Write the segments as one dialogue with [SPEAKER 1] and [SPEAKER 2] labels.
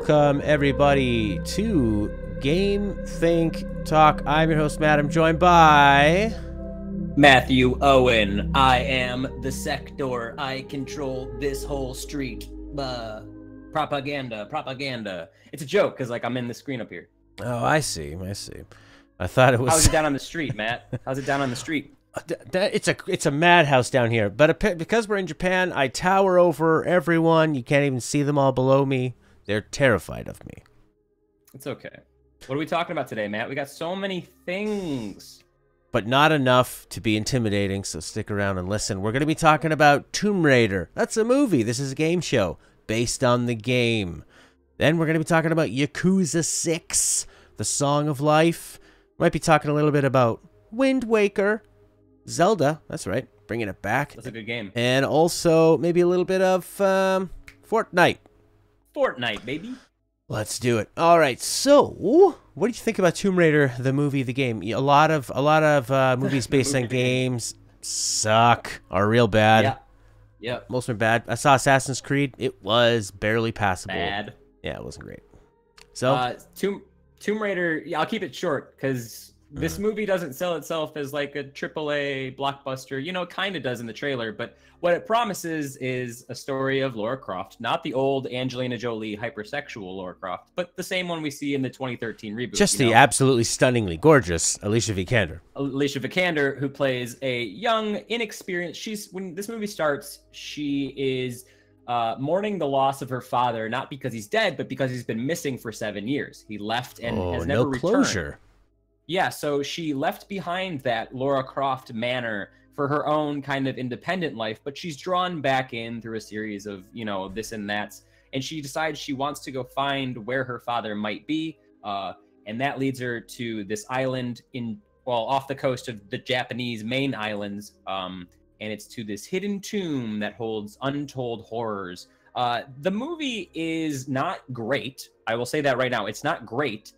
[SPEAKER 1] Welcome, everybody, to Game Think Talk. I'm your host, Matt. I'm joined by.
[SPEAKER 2] Matthew Owen. I am the sector. I control this whole street. Uh, propaganda, propaganda. It's a joke because, like, I'm in the screen up here.
[SPEAKER 1] Oh, I see. I see. I thought it was.
[SPEAKER 2] How's it down on the street, Matt? How's it down on the street?
[SPEAKER 1] It's a it's a madhouse down here, but because we're in Japan, I tower over everyone. You can't even see them all below me. They're terrified of me.
[SPEAKER 2] It's okay. What are we talking about today, Matt? We got so many things.
[SPEAKER 1] But not enough to be intimidating, so stick around and listen. We're going to be talking about Tomb Raider. That's a movie. This is a game show based on the game. Then we're going to be talking about Yakuza 6, The Song of Life. Might be talking a little bit about Wind Waker, Zelda. That's right, bringing it back.
[SPEAKER 2] That's a good game.
[SPEAKER 1] And also maybe a little bit of um, Fortnite.
[SPEAKER 2] Fortnite, baby.
[SPEAKER 1] Let's do it. All right. So, what do you think about Tomb Raider, the movie, the game? A lot of a lot of uh, movies based on games suck, are real bad.
[SPEAKER 2] Yeah. Yeah.
[SPEAKER 1] Most them bad. I saw Assassin's Creed. It was barely passable.
[SPEAKER 2] Bad.
[SPEAKER 1] Yeah, it wasn't great. So,
[SPEAKER 2] uh, Tomb Tomb Raider. Yeah, I'll keep it short because this mm. movie doesn't sell itself as like a AAA blockbuster. You know, kind of does in the trailer, but what it promises is a story of Lara Croft, not the old Angelina Jolie hypersexual Lara Croft, but the same one we see in the 2013 reboot.
[SPEAKER 1] Just the know? absolutely stunningly gorgeous Alicia Vikander.
[SPEAKER 2] Alicia Vikander, who plays a young, inexperienced. She's when this movie starts, she is. Uh, mourning the loss of her father, not because he's dead, but because he's been missing for seven years. He left and oh, has never no closure. Yeah, so she left behind that Lara Croft manor for her own kind of independent life, but she's drawn back in through a series of, you know, this and that's. And she decides she wants to go find where her father might be. Uh, and that leads her to this island in, well, off the coast of the Japanese main islands. Um, and it's to this hidden tomb that holds untold horrors. Uh, the movie is not great. I will say that right now. It's not great,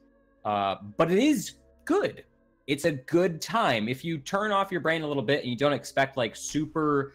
[SPEAKER 2] uh, but it is good. It's a good time. If you turn off your brain a little bit and you don't expect like super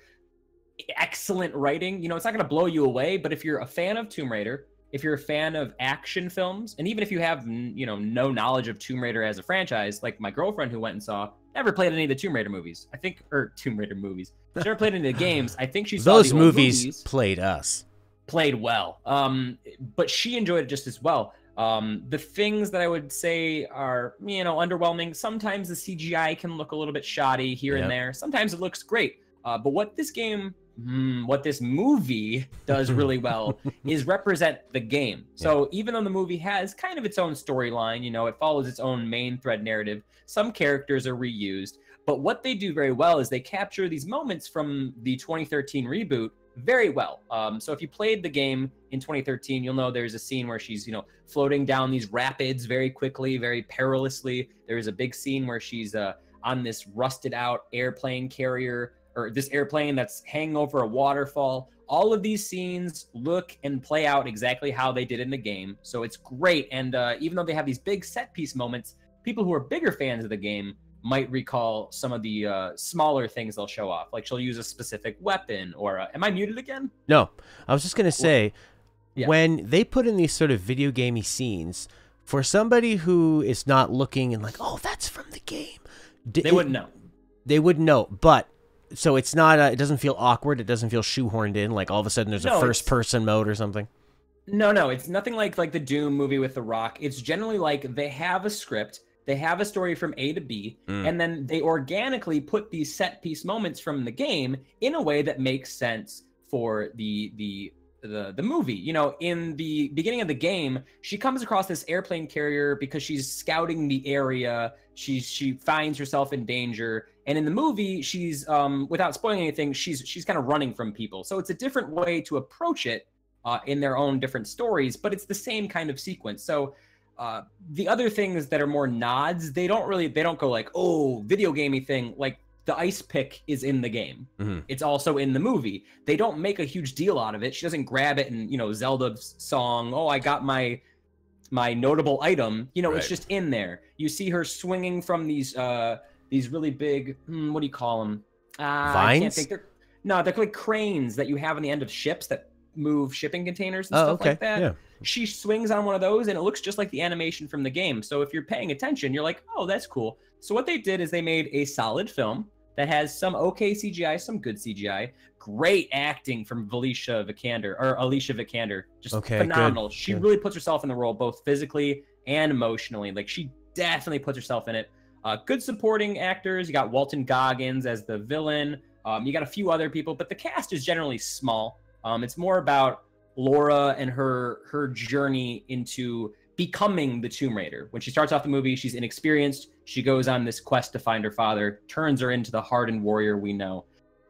[SPEAKER 2] excellent writing, you know, it's not going to blow you away. But if you're a fan of Tomb Raider, if you're a fan of action films, and even if you have, you know, no knowledge of Tomb Raider as a franchise, like my girlfriend who went and saw, never played any of the Tomb Raider movies. I think, or Tomb Raider movies. She never played any of the games. I think she saw
[SPEAKER 1] those movies, movies, played us.
[SPEAKER 2] Played well. Um, but she enjoyed it just as well. Um, the things that I would say are, you know, underwhelming. Sometimes the CGI can look a little bit shoddy here yep. and there. Sometimes it looks great. Uh, but what this game, mm, what this movie does really well is represent the game. So yeah. even though the movie has kind of its own storyline, you know, it follows its own main thread narrative, some characters are reused. But what they do very well is they capture these moments from the 2013 reboot very well. Um, so if you played the game in 2013, you'll know there's a scene where she's, you know, floating down these rapids very quickly, very perilously. There is a big scene where she's uh, on this rusted out airplane carrier or this airplane that's hanging over a waterfall. All of these scenes look and play out exactly how they did in the game. So it's great. And uh, even though they have these big set piece moments, people who are bigger fans of the game might recall some of the uh, smaller things they'll show off. Like she'll use a specific weapon or uh, am I muted again?
[SPEAKER 1] No, I was just gonna say yeah. when they put in these sort of video gamey scenes for somebody who is not looking and like, oh, that's from the game.
[SPEAKER 2] D- they wouldn't know.
[SPEAKER 1] They wouldn't know, but so it's not. A, it doesn't feel awkward. It doesn't feel shoehorned in. Like all of a sudden there's no, a first person mode or something.
[SPEAKER 2] No, no, it's nothing like like the Doom movie with The Rock. It's generally like they have a script they have a story from A to B, mm. and then they organically put these set piece moments from the game in a way that makes sense for the the the the movie. You know, in the beginning of the game, she comes across this airplane carrier because she's scouting the area. She she finds herself in danger, and in the movie, she's um without spoiling anything, she's she's kind of running from people. So it's a different way to approach it uh, in their own different stories, but it's the same kind of sequence. So uh, the other things that are more nods, they don't really they don't go like, oh, video gamey thing. Like the ice pick is in the game. Mm-hmm. It's also in the movie. They don't make a huge deal out of it. She doesn't grab it and you know Zelda's song. Oh, I got my my notable item. You know, right. it's just in there. You see her swinging from these uh these really big. Hmm, what do you call them?
[SPEAKER 1] Uh, Vines. I can't think.
[SPEAKER 2] They're, no, they're like cranes that you have on the end of ships that move shipping containers and
[SPEAKER 1] Oh,
[SPEAKER 2] stuff
[SPEAKER 1] okay.
[SPEAKER 2] like that.
[SPEAKER 1] Yeah.
[SPEAKER 2] She swings on one of those and it looks just like the animation from the game. So if you're paying attention, you're like, oh, that's cool. So what they did is they made a solid film that has some okay CGI, some good CGI, great acting from Alicia Vikander or Alicia Vikander, just
[SPEAKER 1] Okay, good,
[SPEAKER 2] phenomenal. She
[SPEAKER 1] good.
[SPEAKER 2] really puts herself in the role both physically and emotionally. Like she definitely puts herself in it. Uh, good supporting actors. You got Walton Goggins as the villain. Um, you got a few other people, but the cast is generally small. Um, it's more about Lara and her her journey into becoming the Tomb Raider. When she starts off the movie, she's inexperienced. She goes on this quest to find her father, turns her into the hardened warrior we know.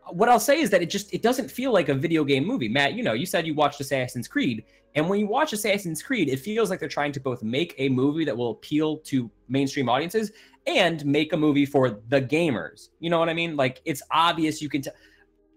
[SPEAKER 2] What I'll say is that it just it doesn't feel like a video game movie. Matt, you know, you said you watched Assassin's Creed, and when you watch Assassin's Creed, it feels like they're trying to both make a movie that will appeal to mainstream audiences and make a movie for the gamers. You know what I mean? Like it's obvious you can tell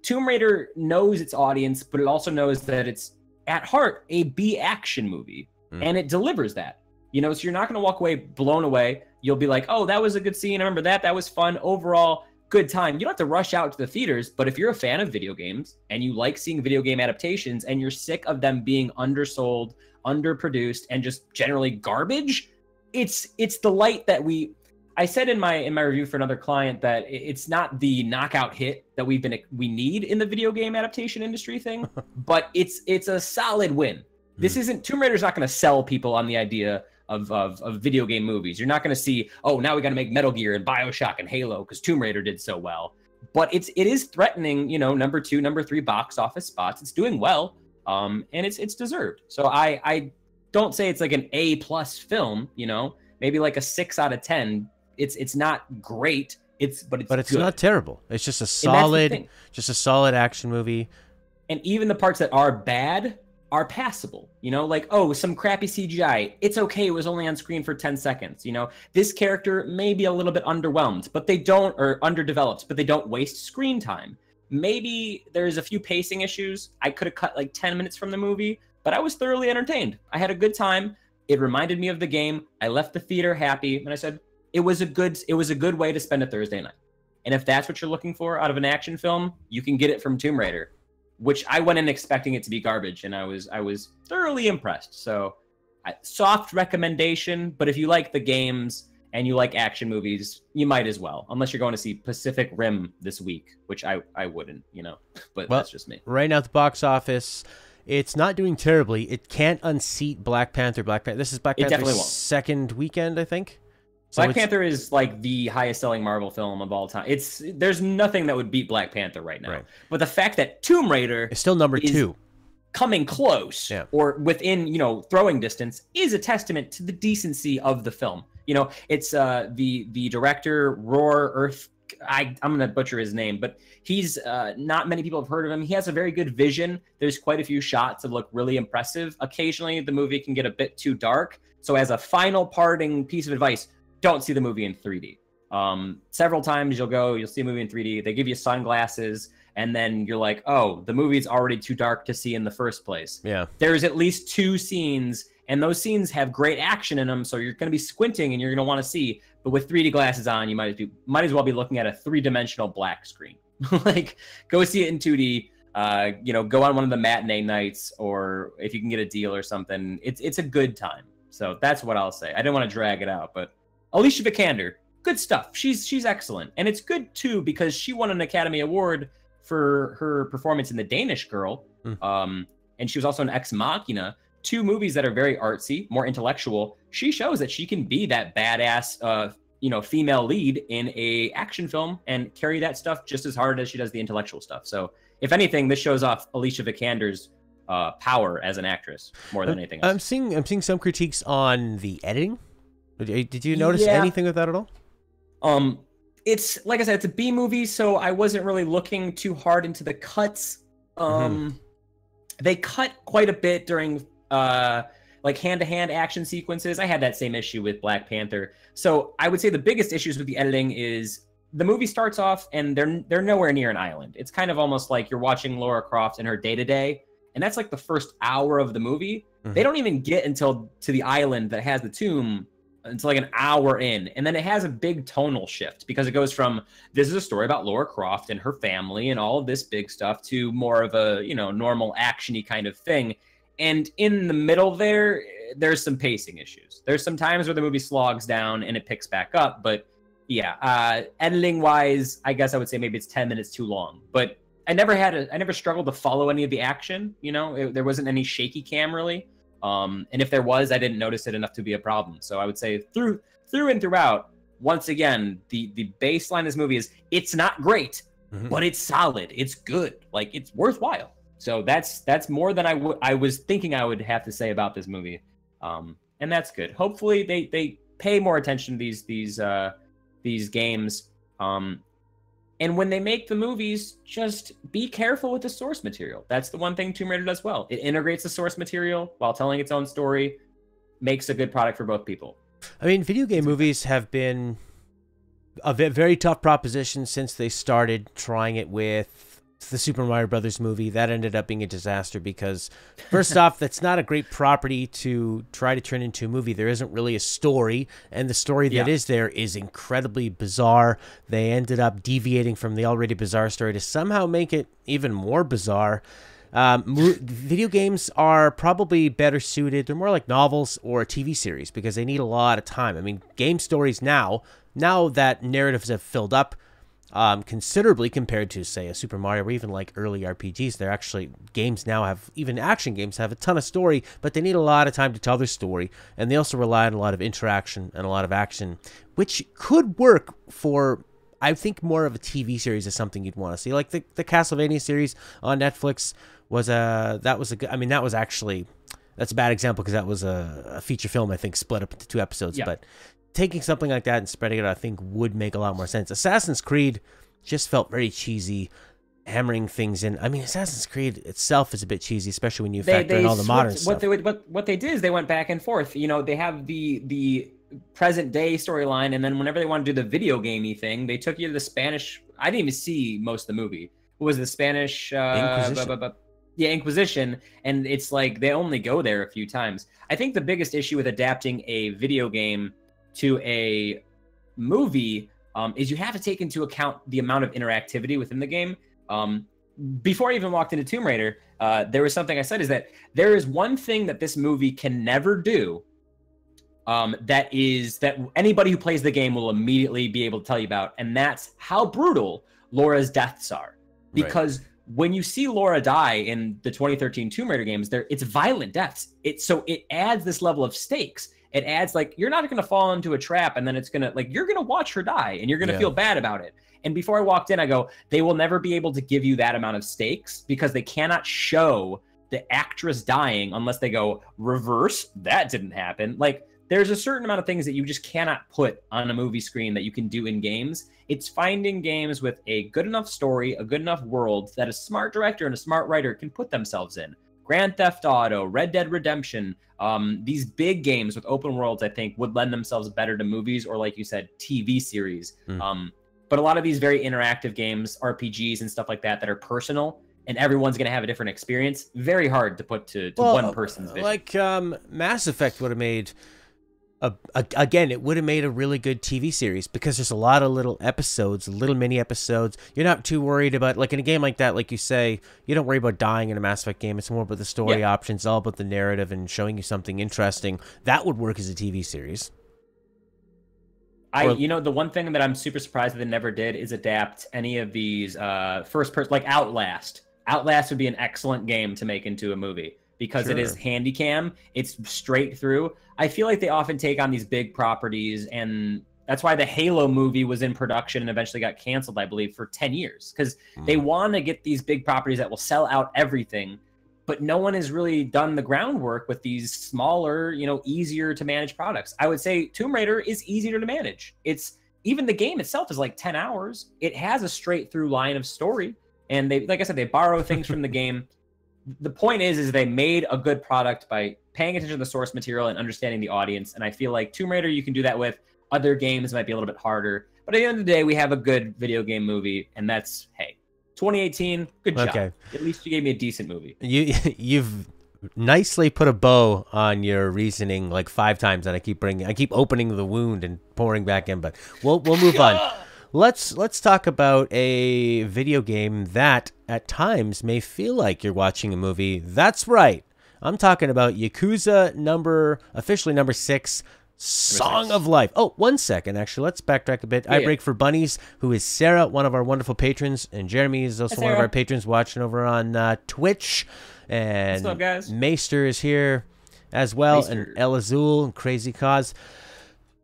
[SPEAKER 2] Tomb Raider knows its audience, but it also knows that it's at heart a B action movie,
[SPEAKER 1] Mm.
[SPEAKER 2] and it delivers that. You know, so you're not going to walk away blown away. You'll be like, "Oh, that was a good scene. I remember that. That was fun. Overall, good time." You don't have to rush out to the theaters, but if you're a fan of video games and you like seeing video game adaptations and you're sick of them being undersold, underproduced, and just generally garbage, it's it's the light that we I said in my in my review for another client that it's not the knockout hit that we've been we need in the video game adaptation industry thing, but it's it's a solid win. This isn't Tomb Raider's not going to sell people on the idea of, of of video game movies. You're not going to see, oh, now we got to make Metal Gear and BioShock and Halo because Tomb Raider did so well. But it's it is threatening, you know, number two, number three box office spots. It's doing well, um, and it's it's deserved. So I I don't say it's like an A plus film, you know, maybe like a six out of ten. It's it's not great. It's but it's
[SPEAKER 1] But it's
[SPEAKER 2] good.
[SPEAKER 1] not terrible. It's just a
[SPEAKER 2] And that's the
[SPEAKER 1] solid, just a solid action movie.
[SPEAKER 2] and even the parts that are bad are passable you know like oh some crappy cgi it's okay it was only on screen for 10 seconds you know this character may be a little bit underwhelmed but they don't or underdeveloped but they don't waste screen time maybe there's a few pacing issues i could have cut like 10 minutes from the movie but i was thoroughly entertained i had a good time it reminded me of the game i left the theater happy and i said it was a good it was a good way to spend a thursday night and if that's what you're looking for out of an action film you can get it from tomb raider which I went in expecting it to be garbage, and I was I was thoroughly impressed. So, I, soft recommendation, but if you like the games and you like action movies, you might as well, unless you're going to see Pacific Rim this week, which I I wouldn't, you know. But
[SPEAKER 1] Well,
[SPEAKER 2] that's just me.
[SPEAKER 1] Right now at the box office, it's not doing terribly. It can't unseat Black Panther. Black Panther. This is Black Panther's second weekend, I think. So
[SPEAKER 2] Black Panther is like the highest selling Marvel film of all time. It's there's nothing that would beat Black Panther right now.
[SPEAKER 1] Right.
[SPEAKER 2] But the fact that Tomb Raider
[SPEAKER 1] is still number
[SPEAKER 2] is-
[SPEAKER 1] two.
[SPEAKER 2] coming close
[SPEAKER 1] Yeah.
[SPEAKER 2] or within you know throwing distance is a testament to the decency of the film you know it's uh the the director roar earth I, I'm gonna butcher his name, but he's uh, not many people have heard of him. He has a very good vision. There's quite a few shots that look really impressive. Occasionally, the movie can get a bit too dark. So, as a final parting piece of advice, don't see the movie in 3D. Um, several times you'll go, you'll see a movie in 3D. They give you sunglasses, and then you're like, oh, the movie's already too dark to see in the first place.
[SPEAKER 1] Yeah.
[SPEAKER 2] There's at least two scenes, and those scenes have great action in them, so you're going to be squinting and you're going to want to see. But with 3D glasses on, you might be might as well be looking at a three dimensional black screen. like, go see it in 2D. Uh, you know, go on one of the matinee nights, or if you can get a deal or something. It's it's a good time. So that's what I'll say. I didn't want to drag it out, but Alicia Vikander, good stuff. She's she's excellent, and it's good too because she won an Academy Award for her performance in The Danish Girl,
[SPEAKER 1] Hmm.
[SPEAKER 2] um, and she was also in Ex Machina, two movies that are very artsy, more intellectual. She shows that she can be that badass, uh, you know, female lead in a action film and carry that stuff just as hard as she does the intellectual stuff. So, if anything, this shows off Alicia Vikander's uh, power as an actress more than anything else.
[SPEAKER 1] I'm seeing I'm seeing some critiques on the editing. Did did you notice
[SPEAKER 2] Yeah.
[SPEAKER 1] anything of that at all?
[SPEAKER 2] Um, it's like I said, it's a B movie, so I wasn't really looking too hard into the cuts. Um, they cut quite a bit during uh like hand-to-hand action sequences. I had that same issue with Black Panther. So I would say the biggest issues with the editing is the movie starts off and they're they're nowhere near an island. It's kind of almost like you're watching Lara Croft in her day-to-day, and that's like the first hour of the movie. They
[SPEAKER 1] Mhm.
[SPEAKER 2] don't even get until to the island that has the tomb until like an hour in, and then it has a big tonal shift because it goes from this is a story about Lara Croft and her family and all of this big stuff to more of a you know normal actiony kind of thing. And in the middle there, there's some pacing issues. There's some times where the movie slogs down and it picks back up, but yeah, uh, editing wise, I guess I would say maybe it's 10 minutes too long. But I never had a, I never struggled to follow any of the action. You know, it, there wasn't any shaky cam really. Um, and if there was, I didn't notice it enough to be a problem. So I would say through through and throughout, once again, the the baseline of this movie is it's not great, mm-hmm. but it's solid. It's good. Like it's worthwhile. So that's that's more than I would I was thinking I would have to say about this movie. Um, and that's good. Hopefully they they pay more attention to these these uh, these games. Um, and when they make the movies, just be careful with the source material. That's the one thing Tomb Raider does well. It integrates the source material while telling its own story, makes a good product for both people.
[SPEAKER 1] I mean, video game movies have been a very tough proposition since they started trying it with the Super Mario Brothers movie. That ended up being a disaster because, first off, that's not a great property to try to turn into a movie. There isn't really a story, and the story that yeah. is there is incredibly bizarre. They ended up deviating from the already bizarre story to somehow make it even more bizarre. Um, video games are probably better suited. They're more like novels or a TV series because they need a lot of time. I mean, game stories now, now that narratives have filled up um, considerably compared to, say, a Super Mario or even like early RPGs. They're actually games now have even action games have a ton of story, but they need a lot of time to tell their story, and they also rely on a lot of interaction and a lot of action, which could work for. I think more of a TV series is something you'd want to see, like the the Castlevania series on Netflix was a that was a good. I mean, that was actually that's a bad example because that was a, a, feature film I think split up into two episodes, yeah. but taking something like that and spreading it, I think, would make a lot more sense. Assassin's Creed just felt very cheesy, hammering things in. I mean, Assassin's Creed itself is a bit cheesy, especially when you factor they, in all the modern
[SPEAKER 2] what
[SPEAKER 1] stuff.
[SPEAKER 2] They, what what they did is they went back and forth. You know, they have the the present day storyline, and then whenever they want to do the video gamey thing, they took you to the Spanish. I didn't even see most of the movie. What was the Spanish? Uh, Inquisition. yeah, Inquisition, and it's like they only go there a few times. I think the biggest issue with adapting a video game to a movie um, is you have to take into account the amount of interactivity within the game. Um, before I even walked into Tomb Raider, uh, there was something I said is that there is one thing that this movie can never do. Um, that is that anybody who plays the game will immediately be able to tell you about, and that's how brutal Lara's deaths are. Because right. When you see Lara die in the 2013 Tomb Raider games, there it's violent deaths. It so it adds this level of stakes it adds like you're not going to fall into a trap and then it's going to like you're going to watch her die and you're going to yeah. feel bad about it. And before I walked in, I go, they will never be able to give you that amount of stakes because they cannot show the actress dying unless they go reverse. That didn't happen. Like there's a certain amount of things that you just cannot put on a movie screen that you can do in games. It's finding games with a good enough story, a good enough world that a smart director and a smart writer can put themselves in. Grand Theft Auto, Red Dead Redemption, um, these big games with open worlds, I think, would lend themselves better to movies or, like you said, TV series. Mm. Um, but a lot of these very interactive games, RPGs and stuff like that, that are personal, and everyone's going to have a different experience. Very hard to put to, to well, one person's vision.
[SPEAKER 1] Like um, Mass Effect would have made a, a, again, it would have made a really good TV series because there's a lot of little episodes, little mini episodes. You're not too worried about like in a game like that, like you say, you don't worry about dying in a Mass Effect game. It's more about the story yeah. options, all about the narrative and showing you something interesting. That would work as a TV series.
[SPEAKER 2] I, or, you know, the one thing that I'm super surprised that they never did is adapt any of these uh, first person, like Outlast. Outlast would be an excellent game to make into a movie because sure. it is handy cam. It's straight through. I feel like they often take on these big properties and that's why the Halo movie was in production and eventually got canceled, I believe, for 10 years because mm. they want to get these big properties that will sell out everything. But no one has really done the groundwork with these smaller, you know, easier to manage products. I would say Tomb Raider is easier to manage. It's even the game itself is like 10 hours. It has a straight through line of story. And they, like I said, they borrow things from the game the point is is they made a good product by paying attention to the source material and understanding the audience and i feel like tomb raider you can do that with other games might be a little bit harder but at the end of the day we have a good video game movie and that's hey 2018 good job okay. at least you gave me a decent movie
[SPEAKER 1] you you've nicely put a bow on your reasoning like five times, and I keep bringing, I keep opening the wound and pouring back in. But we'll we'll move on. Let's let's talk about a video game that at times may feel like you're watching a movie. That's right. I'm talking about Yakuza number officially number six. Song
[SPEAKER 2] six.
[SPEAKER 1] of Life. Oh, one second. Actually, let's backtrack a bit. I
[SPEAKER 2] yeah.
[SPEAKER 1] break for bunnies, who is Sarah, one of our wonderful patrons, and Jeremy is also
[SPEAKER 2] Hi,
[SPEAKER 1] one of our patrons watching over on uh, Twitch. And
[SPEAKER 2] What's up, guys?
[SPEAKER 1] Maester is here as well, and
[SPEAKER 2] Maester.
[SPEAKER 1] El Azul and Crazy Cause.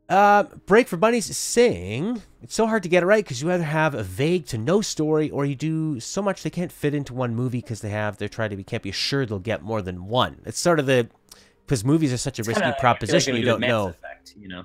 [SPEAKER 1] Uh, Break for Bunnies sing. It's so hard to get it right because you either have a vague to no story, or you do so much they can't fit into one movie because they have they're trying to be can't be assured they'll get more than one. It's sort of the because movies are such a risky
[SPEAKER 2] Kinda, feel like
[SPEAKER 1] proposition. you
[SPEAKER 2] do
[SPEAKER 1] don't know.
[SPEAKER 2] Effect, you know.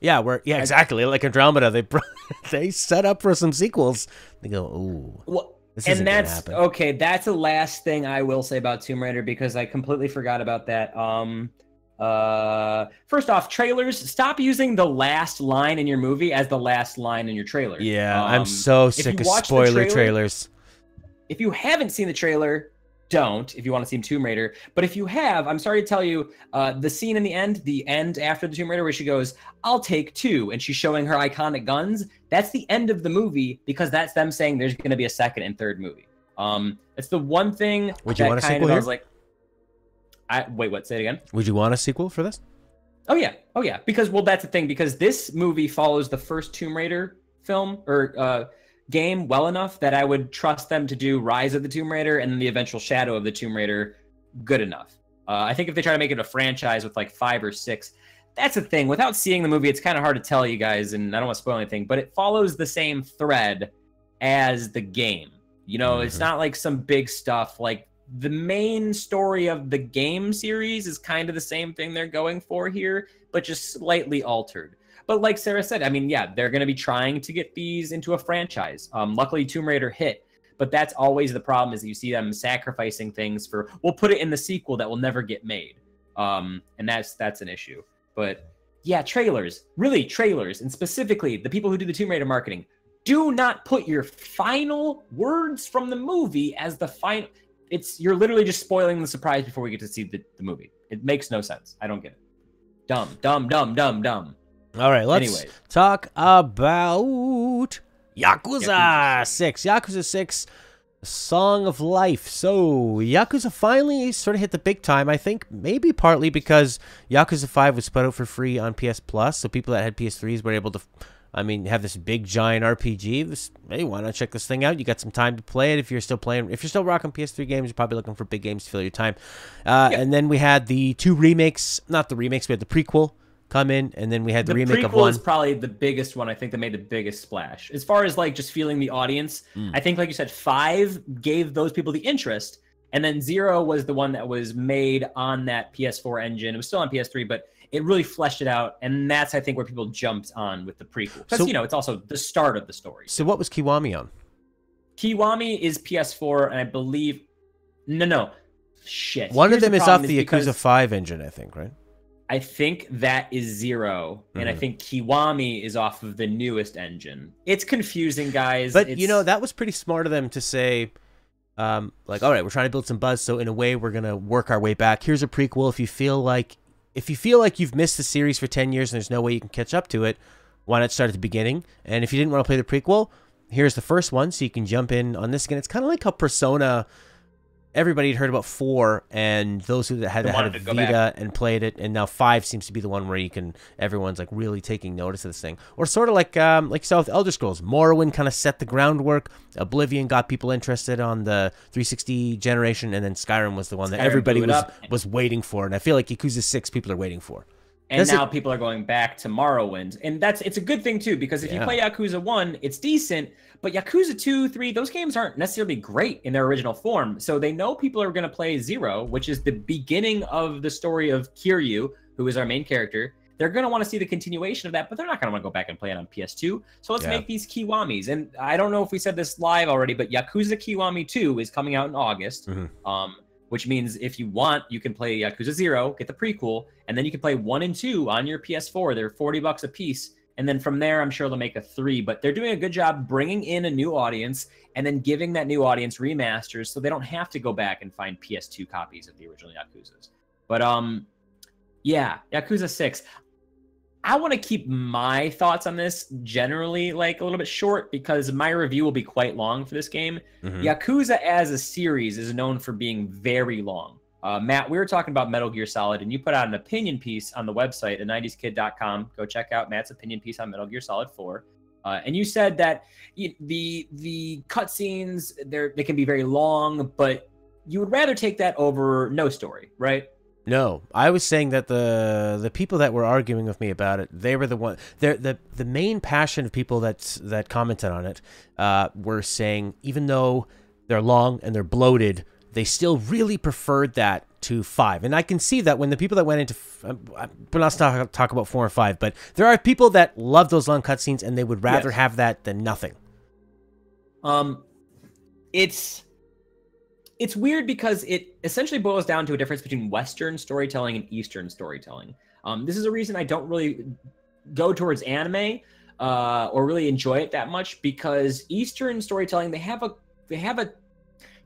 [SPEAKER 1] Yeah, where yeah, exactly. Like Andromeda, they they set up for some sequels. They go, ooh,
[SPEAKER 2] Well, and that's okay. That's the last thing I will say about Tomb Raider because I completely forgot about that. Um, uh, first off, trailers. Stop using the last line in your movie as the last line in your trailer.
[SPEAKER 1] yeah.
[SPEAKER 2] Um,
[SPEAKER 1] I'm so sick of spoiler
[SPEAKER 2] trailer-
[SPEAKER 1] trailers.
[SPEAKER 2] If you haven't seen the trailer, don't. If you want to see Tomb Raider, but if you have, I'm sorry to tell you, uh, the scene in the end, the end after the Tomb Raider, where she goes, "I'll take two, and she's showing her iconic guns. That's the end of the movie because that's them saying there's going to be a second and third movie. Um, it's the one thing
[SPEAKER 1] Would you
[SPEAKER 2] that
[SPEAKER 1] want sequel
[SPEAKER 2] of I was like, I wait, what? Say it again.
[SPEAKER 1] Would you want a sequel for this?
[SPEAKER 2] Oh yeah, oh yeah. Because well, that's the thing. Because this movie follows the first Tomb Raider film or uh, game well enough that I would trust them to do Rise of the Tomb Raider and the eventual Shadow of the Tomb Raider good enough. Uh, I think if they try to make it a franchise with like five or six, that's the thing. Without seeing the movie, it's kind of hard to tell you guys, and I don't want to spoil anything. But it follows the same thread as the game. You know, it's
[SPEAKER 1] Mhm.
[SPEAKER 2] not like some big stuff like the main story of the game series is kind of the same thing they're going for here, but just slightly altered. But like Sarah said, I mean, yeah, they're going to be trying to get these into a franchise. Um, luckily, Tomb Raider hit, but that's always the problem is that you see them sacrificing things for we'll put it in the sequel that will never get made, um, and that's that's an issue. But yeah, trailers, really trailers, and specifically the people who do the Tomb Raider marketing, do not put your final words from the movie as the final. It's you're literally just spoiling the surprise before we get to see the, the movie. It makes no sense. I don't get it. Dumb, dumb, dumb, dumb, dumb.
[SPEAKER 1] All right, let's
[SPEAKER 2] Anyways.
[SPEAKER 1] talk about Yakuza,
[SPEAKER 2] Yakuza
[SPEAKER 1] 6. Yakuza 6, Song of Life. So, Yakuza finally sort of hit the big time, I think, maybe partly because Yakuza 5 was put out for free on PS Plus, so people that had PS3s were able to, I mean, have this big giant RPG. This, hey, why not check this thing out? You got some time to play it if you're still playing. If you're still rocking PS3 games, you're probably looking for big games to fill your time. Uh,
[SPEAKER 2] Yeah.
[SPEAKER 1] And then we had the two remakes, not the remakes, we had the prequel come in, and then we had the,
[SPEAKER 2] the
[SPEAKER 1] remake of one.
[SPEAKER 2] is probably the biggest one I think that made the biggest splash. As far as like just feeling the audience,
[SPEAKER 1] Mm.
[SPEAKER 2] I think like you said, five gave those people the interest, and then zero was the one that was made on that PS4 engine. It was still on PS3, but it really fleshed it out, and that's I think where people jumped on with the prequel because
[SPEAKER 1] So-
[SPEAKER 2] you know it's also the start of the story.
[SPEAKER 1] So what was Kiwami on?
[SPEAKER 2] Kiwami is PS4, and I believe no, no, shit.
[SPEAKER 1] One
[SPEAKER 2] Here's
[SPEAKER 1] of them
[SPEAKER 2] the
[SPEAKER 1] is off the Yakuza 5 engine, I think, right?
[SPEAKER 2] I think that is 0 and I
[SPEAKER 1] Mhm.
[SPEAKER 2] think Kiwami is off of the newest engine. It's confusing, guys.
[SPEAKER 1] But
[SPEAKER 2] It's,
[SPEAKER 1] you know, that was pretty smart of them to say, um, like, all right, we're trying to build some buzz, so in a way, we're gonna work our way back. Here's a prequel. If you feel like, if you feel like you've missed the series for ten years and there's no way you can catch up to it, why not start at the beginning? And if you didn't want to play the prequel, here's the first one, so you can jump in on this again. It's kind of like how Persona. Everybody had heard about four, and those who had had a
[SPEAKER 2] go back.
[SPEAKER 1] Vita and played it, and now five seems to be the one where you can. Everyone's like really taking notice of this thing, or sort of like um, like you saw with Elder Scrolls. Morrowind kind of set the groundwork. Oblivion got people interested on the 360 generation, and then Skyrim was the one that
[SPEAKER 2] Skyrim
[SPEAKER 1] everybody was
[SPEAKER 2] up.
[SPEAKER 1] was waiting for. And I feel like Yakuza Six people are waiting for.
[SPEAKER 2] and
[SPEAKER 1] does it-
[SPEAKER 2] now people are going back to Morrowind, and that's it's a good thing too because if
[SPEAKER 1] Yeah.
[SPEAKER 2] you play Yakuza One, it's decent, but Yakuza Two, Three, those games aren't necessarily great in their original form. So they know people are going to play Zero, which is the beginning of the story of Kiryu, who is our main character. They're going to want to see the continuation of that, but they're not going to want to go back and play it on PS2. So let's
[SPEAKER 1] Yeah.
[SPEAKER 2] make these Kiwamis. And I don't know if we said this live already, but Yakuza Kiwami 2 is coming out in August.
[SPEAKER 1] Mhm.
[SPEAKER 2] Um, which means if you want, you can play Yakuza Zero, get the prequel, and then you can play one and two on your PS4. They're 40 bucks a piece. And then from there, I'm sure they'll make a three, but they're doing a good job bringing in a new audience and then giving that new audience remasters so they don't have to go back and find PS2 copies of the original Yakuza's. But um, yeah, Yakuza 6. I want to keep my thoughts on this generally like a little bit short because my review will be quite long for this game. Mm-hmm. Yakuza as a series is known for being very long. Uh, Matt, we were talking about Metal Gear Solid, and you put out an opinion piece on the website at 90skid.com. Go check out Matt's opinion piece on Metal Gear Solid 4. Uh, and you said that the the cutscenes they can be very long, but you would rather take that over no story, right?
[SPEAKER 1] No, I was saying that the the people that were arguing with me about it, they were the one. The the main passion of people that that commented on it uh, were saying even though they're long and they're bloated, they still really preferred that to five. And I can see that when the people that went into, we're not talk, talk about four and five, but there are people that love those long cutscenes and they would rather yes. have that than nothing.
[SPEAKER 2] Um, it's it's weird because it essentially boils down to a difference between Western storytelling and Eastern storytelling. Um, this is a reason I don't really go towards anime uh, or really enjoy it that much because Eastern storytelling they have a they have a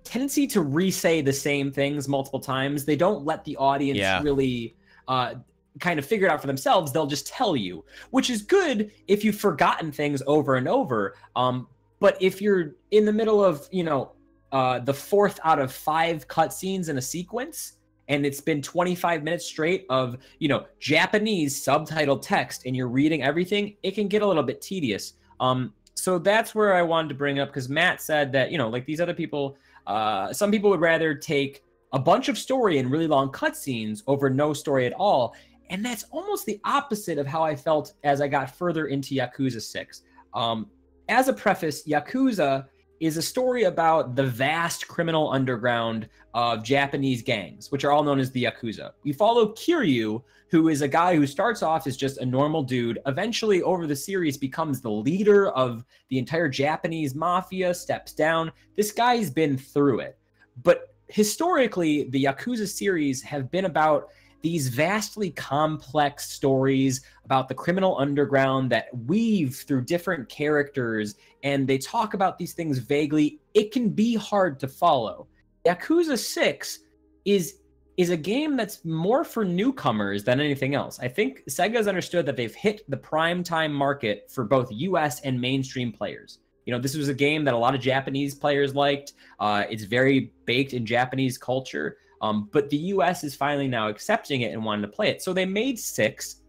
[SPEAKER 2] tendency to re-say the same things multiple times. They don't let the audience yeah. really uh, kind of figure it out for themselves. They'll just tell you, which is good if you've forgotten things over and over. Um, but if you're in the middle of, you know, uh, the fourth out of five cutscenes in a sequence, and it's been 25 minutes straight of, you know, Japanese subtitled text, and you're reading everything, it can get a little bit tedious. Um, so that's where I wanted to bring up because Matt said that, you know, like these other people uh, some people would rather take a bunch of story and really long cutscenes over no story at all. And that's almost the opposite of how I felt as I got further into Yakuza 6. Um, as a preface, Yakuza is a story about the vast criminal underground of Japanese gangs, which are all known as the Yakuza. We follow Kiryu, who is a guy who starts off as just a normal dude, eventually over the series becomes the leader of the entire Japanese mafia, steps down. This guy's been through it. But historically, the Yakuza series have been about these vastly complex stories about the criminal underground that weave through different characters and they talk about these things vaguely. It can be hard to follow. Yakuza 6 is is a game that's more for newcomers than anything else. I think Sega's understood that they've hit the prime time market for both US and mainstream players. You know, this was a game that a lot of Japanese players liked. Uh, it's very baked in Japanese culture. Um, but the US is finally now accepting it and wanting to play it. So they made six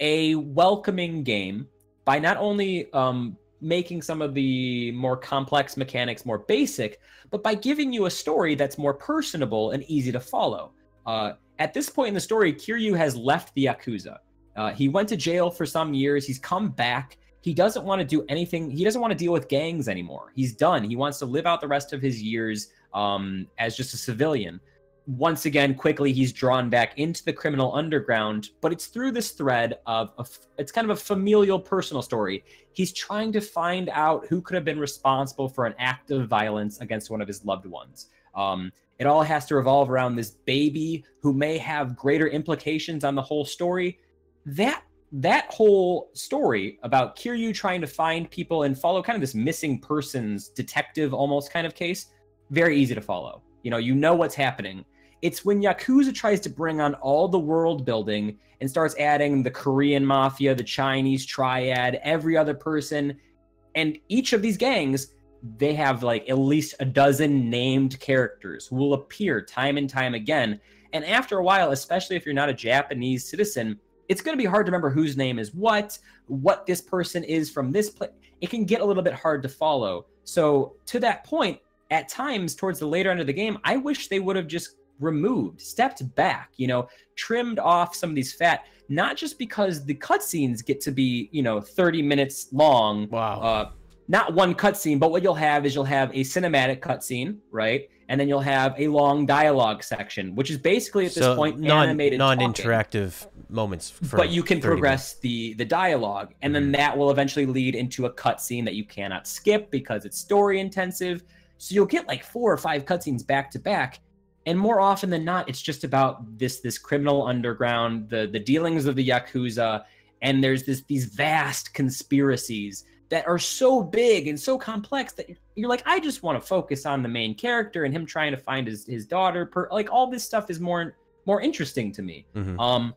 [SPEAKER 2] a welcoming game by not only um, making some of the more complex mechanics more basic, but by giving you a story that's more personable and easy to follow. Uh, at this point in the story, Kiryu has left the Yakuza. Uh, he went to jail for some years. He's come back. He doesn't want to do anything. He doesn't want to deal with gangs anymore. He's done. He wants to live out the rest of his years um, as just a civilian once again, quickly, he's drawn back into the criminal underground, but it's through this thread of, a, it's kind of a familial personal story. He's trying to find out who could have been responsible for an act of violence against one of his loved ones. Um, it all has to revolve around this baby who may have greater implications on the whole story. That that whole story about Kiryu trying to find people and follow kind of this missing persons detective almost kind of case, very easy to follow. You know, you know what's happening. It's when Yakuza tries to bring on all the world building and starts adding the Korean mafia, the Chinese triad, every other person. And each of these gangs, they have like at least a dozen named characters who will appear time and time again. And after a while, especially if you're not a Japanese citizen, it's going to be hard to remember whose name is what, what this person is from this place. It can get a little bit hard to follow. So, to that point, at times towards the later end of the game, I wish they would have just removed, stepped back, you know, trimmed off some of these fat, not just because the cutscenes get to be, you know, 30 minutes long.
[SPEAKER 1] Wow.
[SPEAKER 2] Uh, not one cutscene, but what you'll have is you'll have a cinematic cutscene, right? And then you'll have a long dialogue section, which is basically at this so point non, animated,
[SPEAKER 1] non-interactive talking. moments.
[SPEAKER 2] but you can progress minutes. the the dialogue, and mm-hmm. then that will eventually lead into a cutscene that you cannot skip because it's story intensive. So you'll get like four or five cutscenes back to back. And more often than not, it's just about this this criminal underground, the the dealings of the Yakuza, and there's this these vast conspiracies that are so big and so complex that you're like, I just want to focus on the main character and him trying to find his his daughter. Per, like all this stuff is more more interesting to me.
[SPEAKER 1] Mhm.
[SPEAKER 2] Um,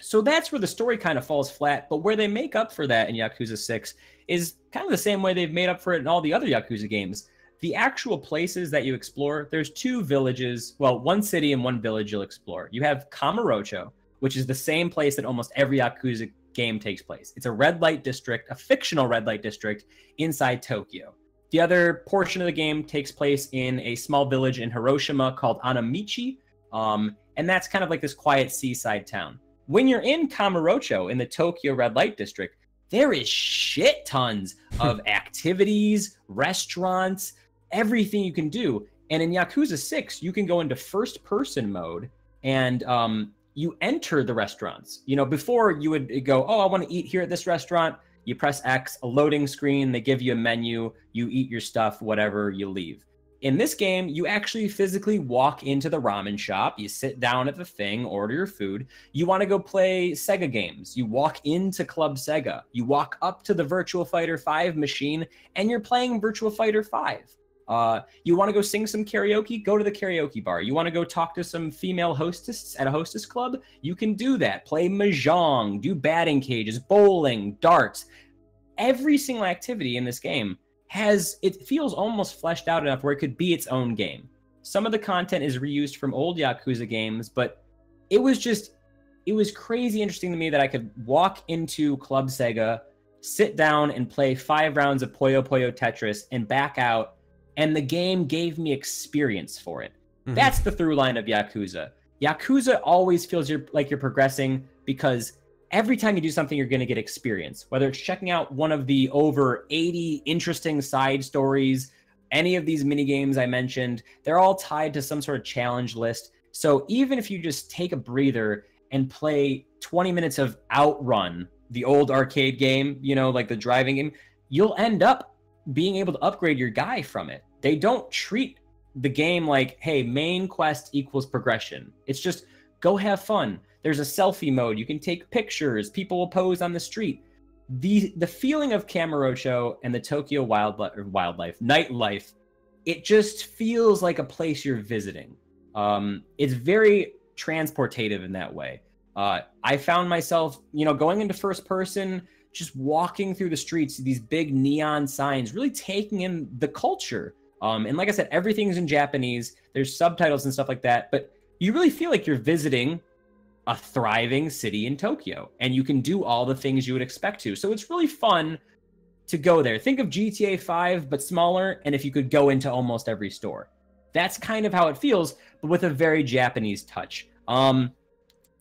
[SPEAKER 2] so that's where the story kind of falls flat. But where they make up for that in Yakuza Six is kind of the same way they've made up for it in all the other Yakuza games. The actual places that you explore, there's two villages, well, one city and one village you'll explore. You have Kamurocho, which is the same place that almost every Yakuza game takes place. It's a red light district, a fictional red light district inside Tokyo. The other portion of the game takes place in a small village in Hiroshima called Anamichi, um, and that's kind of like this quiet seaside town. When you're in Kamurocho in the Tokyo red light district, there is shit tons of activities, restaurants, everything you can do. And in Yakuza 6, you can go into first person mode and um, you enter the restaurants. You know, before you would go, oh, I want to eat here at this restaurant. You press X, a loading screen, they give you a menu, you eat your stuff, whatever, you leave. In this game, you actually physically walk into the ramen shop, you sit down at the thing, order your food. You want to go play Sega games, you walk into Club Sega, you walk up to the Virtua Fighter 5 machine, and you're playing Virtua Fighter 5. Uh, you want to go sing some karaoke? Go to the karaoke bar. You want to go talk to some female hostess at a hostess club? You can do that. Play mahjong, do batting cages, bowling, darts. Every single activity in this game has it feels almost fleshed out enough where it could be its own game. Some of the content is reused from old Yakuza games, but it was just it was crazy interesting to me that I could walk into Club Sega, sit down and play five rounds of Puyo Puyo Tetris and back out, and the game gave me experience for it.
[SPEAKER 1] Mhm.
[SPEAKER 2] That's the through line of Yakuza. Yakuza always feels you're, like you're progressing because every time you do something, you're going to get experience. Whether it's checking out one of the over 80 interesting side stories, any of these mini games I mentioned, they're all tied to some sort of challenge list. So even if you just take a breather and play 20 minutes of Outrun, the old arcade game, you know, like the driving game, you'll end up being able to upgrade your guy from it. They don't treat the game like, hey, main quest equals progression. It's just go have fun. There's a selfie mode. You can take pictures. People will pose on the street. The the feeling of Kamurocho and the Tokyo wildlife wildlife nightlife, it just feels like a place you're visiting. Um, it's very transportative in that way. Uh, I found myself, you know, going into first person, just walking through the streets, these big neon signs, really taking in the culture. Um, and like I said, everything's in Japanese. There's subtitles and stuff like that, but you really feel like you're visiting a thriving city in Tokyo, and you can do all the things you would expect to. So it's really fun to go there. Think of GTA 5, but smaller, and if you could go into almost every store. That's kind of how it feels, but with a very Japanese touch. Um,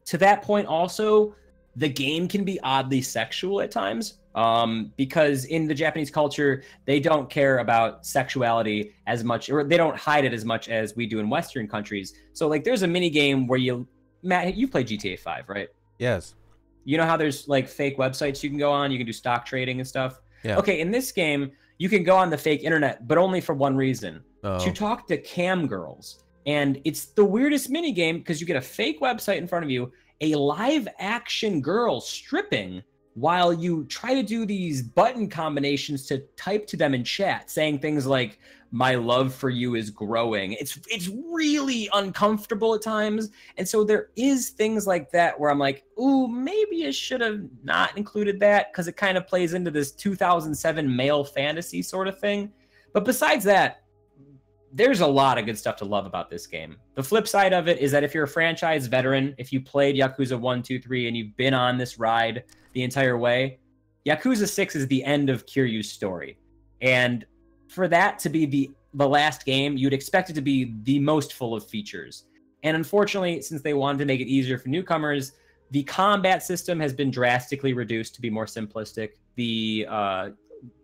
[SPEAKER 2] to that point, also, the game can be oddly sexual at times um, because in the Japanese culture, they don't care about sexuality as much, or they don't hide it as much as we do in Western countries. So, like, there's a mini game where you, Matt, you play GTA 5, right?
[SPEAKER 1] Yes.
[SPEAKER 2] You know how there's like fake websites you can go on, you can do stock trading and stuff.
[SPEAKER 1] Yeah.
[SPEAKER 2] Okay, in this game, you can go on the fake internet, but only for one reason
[SPEAKER 1] Oh.
[SPEAKER 2] to talk to cam girls. And it's the weirdest mini game because you get a fake website in front of you, a live action girl stripping while you try to do these button combinations to type to them in chat saying things like my love for you is growing. It's it's really uncomfortable at times. And so there is things like that where I'm like, "Ooh, maybe I should have not included that cuz it kind of plays into this 2007 male fantasy sort of thing." But besides that, there's a lot of good stuff to love about this game. The flip side of it is that if you're a franchise veteran, if you played Yakuza 1, 2, 3, and you've been on this ride the entire way, Yakuza 6 is the end of Kiryu's story. And for that to be the, the last game, you'd expect it to be the most full of features. And unfortunately, since they wanted to make it easier for newcomers, the combat system has been drastically reduced to be more simplistic. The uh,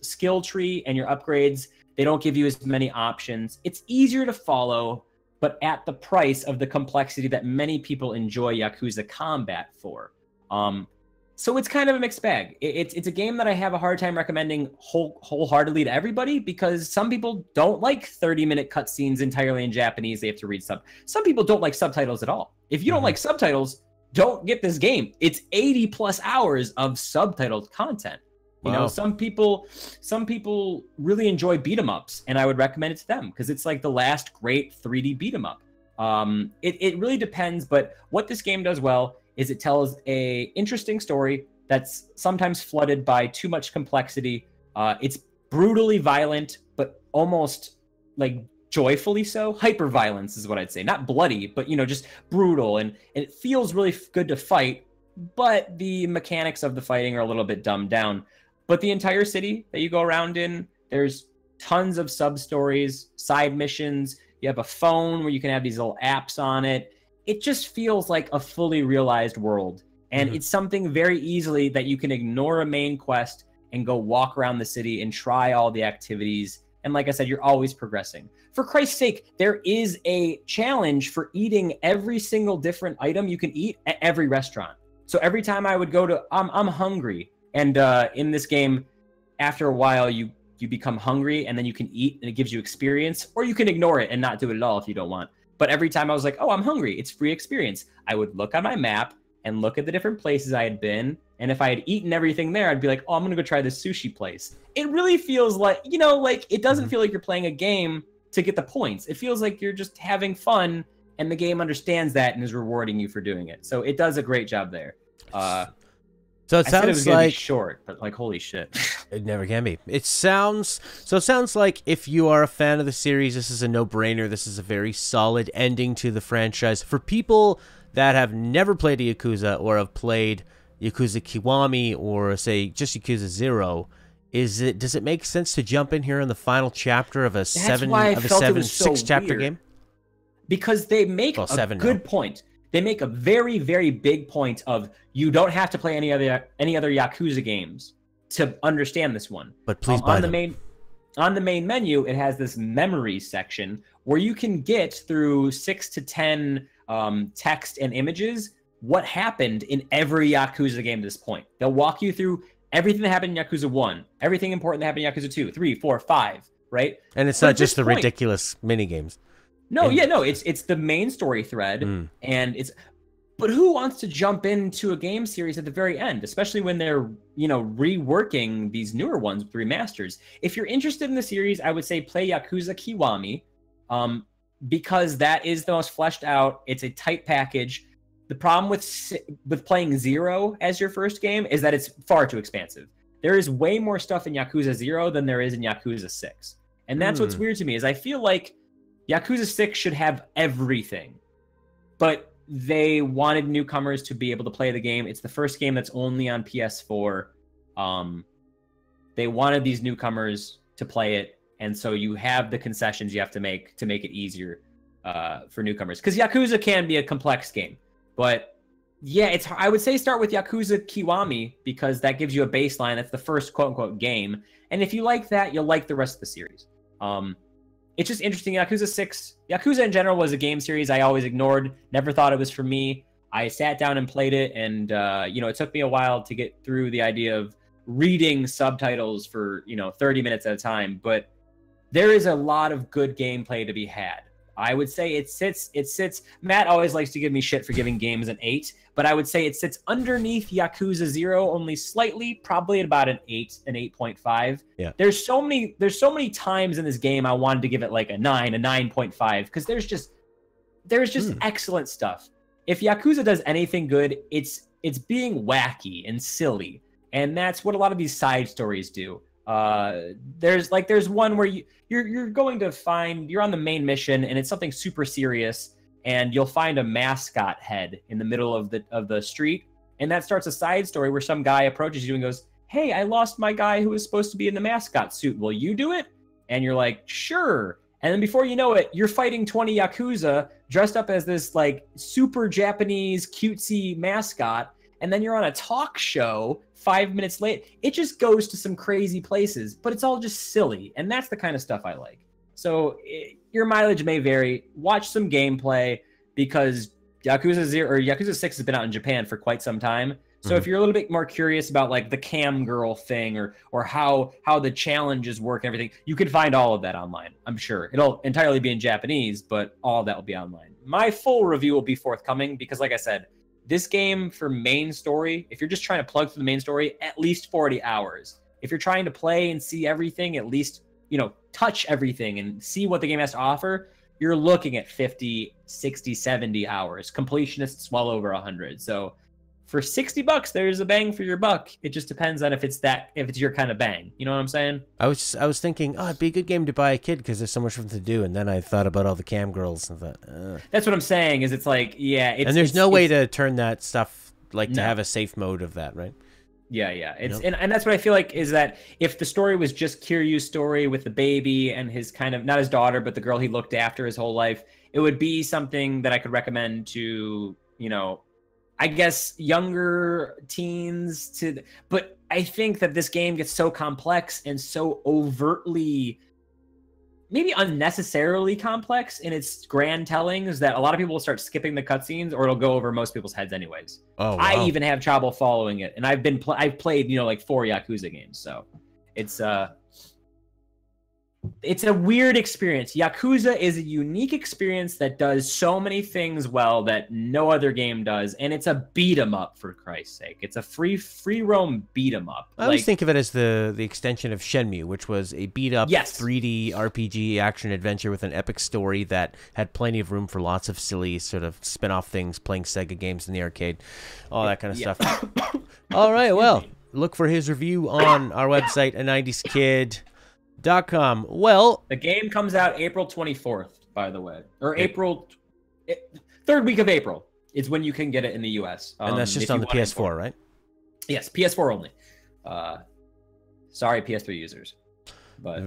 [SPEAKER 2] skill tree and your upgrades they don't give you as many options. It's easier to follow, but at the price of the complexity that many people enjoy Yakuza combat for. Um, so it's kind of a mixed bag. It- It's it's a game that I have a hard time recommending whole, wholeheartedly to everybody because some people don't like 30 minute cutscenes entirely in Japanese. They have to read sub. Some people don't like subtitles at all. If you don't
[SPEAKER 1] Mhm.
[SPEAKER 2] like subtitles, don't get this game. It's 80 plus hours of subtitled content. You
[SPEAKER 1] Wow.
[SPEAKER 2] know, some people some people really enjoy beat 'em ups, and I would recommend it to them because it's like the last great 3D beat 'em up. Um, it, it really depends, but what this game does well is it tells a interesting story that's sometimes flooded by too much complexity. Uh, it's brutally violent, but almost like joyfully so. Hyper violence is what I'd say, not bloody, but you know, just brutal, and, and it feels really f- good to fight. But the mechanics of the fighting are a little bit dumbed down. But the entire city that you go around in, there's tons of sub stories, side missions. You have a phone where you can have these little apps on it. It just feels like a fully realized world. And
[SPEAKER 1] Mhm.
[SPEAKER 2] it's something very easily that you can ignore a main quest and go walk around the city and try all the activities. And like I said, you're always progressing. For Christ's sake, there is a challenge for eating every single different item you can eat at every restaurant. So every time I would go to, I'm, I'm hungry. And uh, in this game, after a while, you you become hungry and then you can eat and it gives you experience, or you can ignore it and not do it at all if you don't want. But every time I was like, oh, I'm hungry, it's free experience. I would look on my map and look at the different places I had been. And if I had eaten everything there, I'd be like, oh, I'm gonna go try this sushi place. It really feels like, you know, like it doesn't
[SPEAKER 1] Mhm.
[SPEAKER 2] feel like you're playing a game to get the points. It feels like you're just having fun and the game understands that and is rewarding you for doing it. So it does a great job there. Uh,
[SPEAKER 1] So it
[SPEAKER 2] I said it was
[SPEAKER 1] sounds
[SPEAKER 2] be
[SPEAKER 1] like
[SPEAKER 2] short, but like holy shit.
[SPEAKER 1] it never can be. It sounds so. It sounds like if you are a fan of the series, this is a no-brainer. This is a very solid ending to the franchise for people that have never played a Yakuza or have played Yakuza Kiwami or say just Yakuza Zero. Is it does it make sense to jump in here in the final chapter of a seven of a seven
[SPEAKER 2] was so
[SPEAKER 1] six chapter
[SPEAKER 2] weird.
[SPEAKER 1] game?
[SPEAKER 2] because they make
[SPEAKER 1] Well,
[SPEAKER 2] a
[SPEAKER 1] seven now.
[SPEAKER 2] good point. They make a very, very big point of you don't have to play any other any other Yakuza games to understand this one.
[SPEAKER 1] But please
[SPEAKER 2] Um,
[SPEAKER 1] buy
[SPEAKER 2] on
[SPEAKER 1] them.
[SPEAKER 2] the main on the main menu, it has this memory section where you can get through six to ten um, text and images what happened in every Yakuza game to this point. They'll walk you through everything that happened in Yakuza One, everything important that happened in Yakuza Two, Three, Four, Five, right?
[SPEAKER 1] and it's
[SPEAKER 2] but
[SPEAKER 1] not just the
[SPEAKER 2] point-
[SPEAKER 1] ridiculous mini games.
[SPEAKER 2] No,
[SPEAKER 1] And-
[SPEAKER 2] yeah, no, it's it's the main story thread
[SPEAKER 1] Mm.
[SPEAKER 2] and it's but who wants to jump into a game series at the very end, especially when they're, you know, reworking these newer ones with remasters? If you're interested in the series, I would say play Yakuza Kiwami um because that is the most fleshed out. It's a tight package. The problem with with playing 0 as your first game is that it's far too expansive. There is way more stuff in Yakuza 0 than there is in Yakuza 6. And that's what's
[SPEAKER 1] Hmm.
[SPEAKER 2] weird to me is I feel like Yakuza 6 should have everything. But they wanted newcomers to be able to play the game. It's the first game that's only on PS4. Um, they wanted these newcomers to play it, and so you have the concessions you have to make to make it easier uh, for newcomers. Because Yakuza can be a complex game, but yeah, it's I would say start with Yakuza Kiwami because that gives you a baseline. That's the first quote unquote game, and if you like that, you'll like the rest of the series. Um, it's just interesting. Yakuza 6, Yakuza in general was a game series I always ignored, never thought it was for me. I sat down and played it, and uh, you know, it took me a while to get through the idea of reading subtitles for you know 30 minutes at a time. But there is a lot of good gameplay to be had. I would say it sits. It sits. Matt always likes to give me shit for giving games an eight, but I would say it sits underneath Yakuza Zero only slightly, probably at about an eight, an eight point five.
[SPEAKER 1] Yeah.
[SPEAKER 2] There's so many. There's so many times in this game I wanted to give it like a nine, a nine point five, because there's just there's just
[SPEAKER 1] Hmm.
[SPEAKER 2] excellent stuff. If Yakuza does anything good, it's it's being wacky and silly, and that's what a lot of these side stories do. Uh, there's like there's one where you you're you're going to find you're on the main mission and it's something super serious, and you'll find a mascot head in the middle of the of the street, and that starts a side story where some guy approaches you and goes, "Hey, I lost my guy who was supposed to be in the mascot suit. Will you do it?" And you're like, "Sure." And then before you know it, you're fighting 20 yakuza dressed up as this like super Japanese cutesy mascot, and then you're on a talk show five minutes late. It just goes to some crazy places, but it's all just silly, and that's the kind of stuff I like. So eh, your mileage may vary. Watch some gameplay because Yakuza Zero or Yakuza Six has been out in Japan for quite some time. So if you're a little bit more curious about like the cam girl thing or or how how the challenges work and everything, you can find all of that online. I'm sure it'll entirely be in Japanese, but all that will be online. My full review will be forthcoming because, like I said, this game for main story, if you're just trying to plug through the main story, at least 40 hours. If you're trying to play and see everything, at least, you know, touch everything and see what the game has to offer, you're looking at 50, 60, 70 hours. Completionists well over 100. So for 60 bucks there's a bang for your buck. It just depends on if it's that if it's your kind of bang. You know what i'm saying?
[SPEAKER 1] I was just, I was thinking, oh, it'd be a good game to buy a kid because there's so much for them to do, and then I thought about all the cam girls and thought,
[SPEAKER 2] that's what i'm saying is it's like yeah it's,
[SPEAKER 1] and there's
[SPEAKER 2] it's-
[SPEAKER 1] no way to turn that stuff like to have a safe mode of that, right?
[SPEAKER 2] yeah yeah. It's
[SPEAKER 1] Nope.
[SPEAKER 2] and, and that's what i feel like is that if the story was just kiryu's story with the baby and his kind of not his daughter but the girl he looked after his whole life it would be something that i could recommend to you know i guess younger teens to but i think that this game gets so complex and so overtly maybe unnecessarily complex in its grand tellings that a lot of people will start skipping the cutscenes or it'll go over most people's heads anyways.
[SPEAKER 1] Oh,
[SPEAKER 2] I even have trouble following it, and I've been pl- I've played you know like four Yakuza games, so it's uh it's a weird experience. Yakuza is a unique experience that does so many things well that no other game does, and it's a beat 'em up for Christ's sake. It's a free free roam beat 'em up.
[SPEAKER 1] I always think of it as the the extension of Shenmue, which was a beat up
[SPEAKER 2] Yes.
[SPEAKER 1] 3D RPG action adventure with an epic story that had plenty of room for lots of silly sort of spin off things, playing Sega games in the arcade, all that kind of
[SPEAKER 2] Yeah.
[SPEAKER 1] stuff. all right, well, look for his review on our website, a 90s kid.com. Well,
[SPEAKER 2] the game comes out April twenty fourth, by the way, or April it, third week of April is when you can get it in the U.S.
[SPEAKER 1] and that's
[SPEAKER 2] Um,
[SPEAKER 1] just on the PS4, right?
[SPEAKER 2] Yes, PS4 only. Uh, sorry, PS3 users. But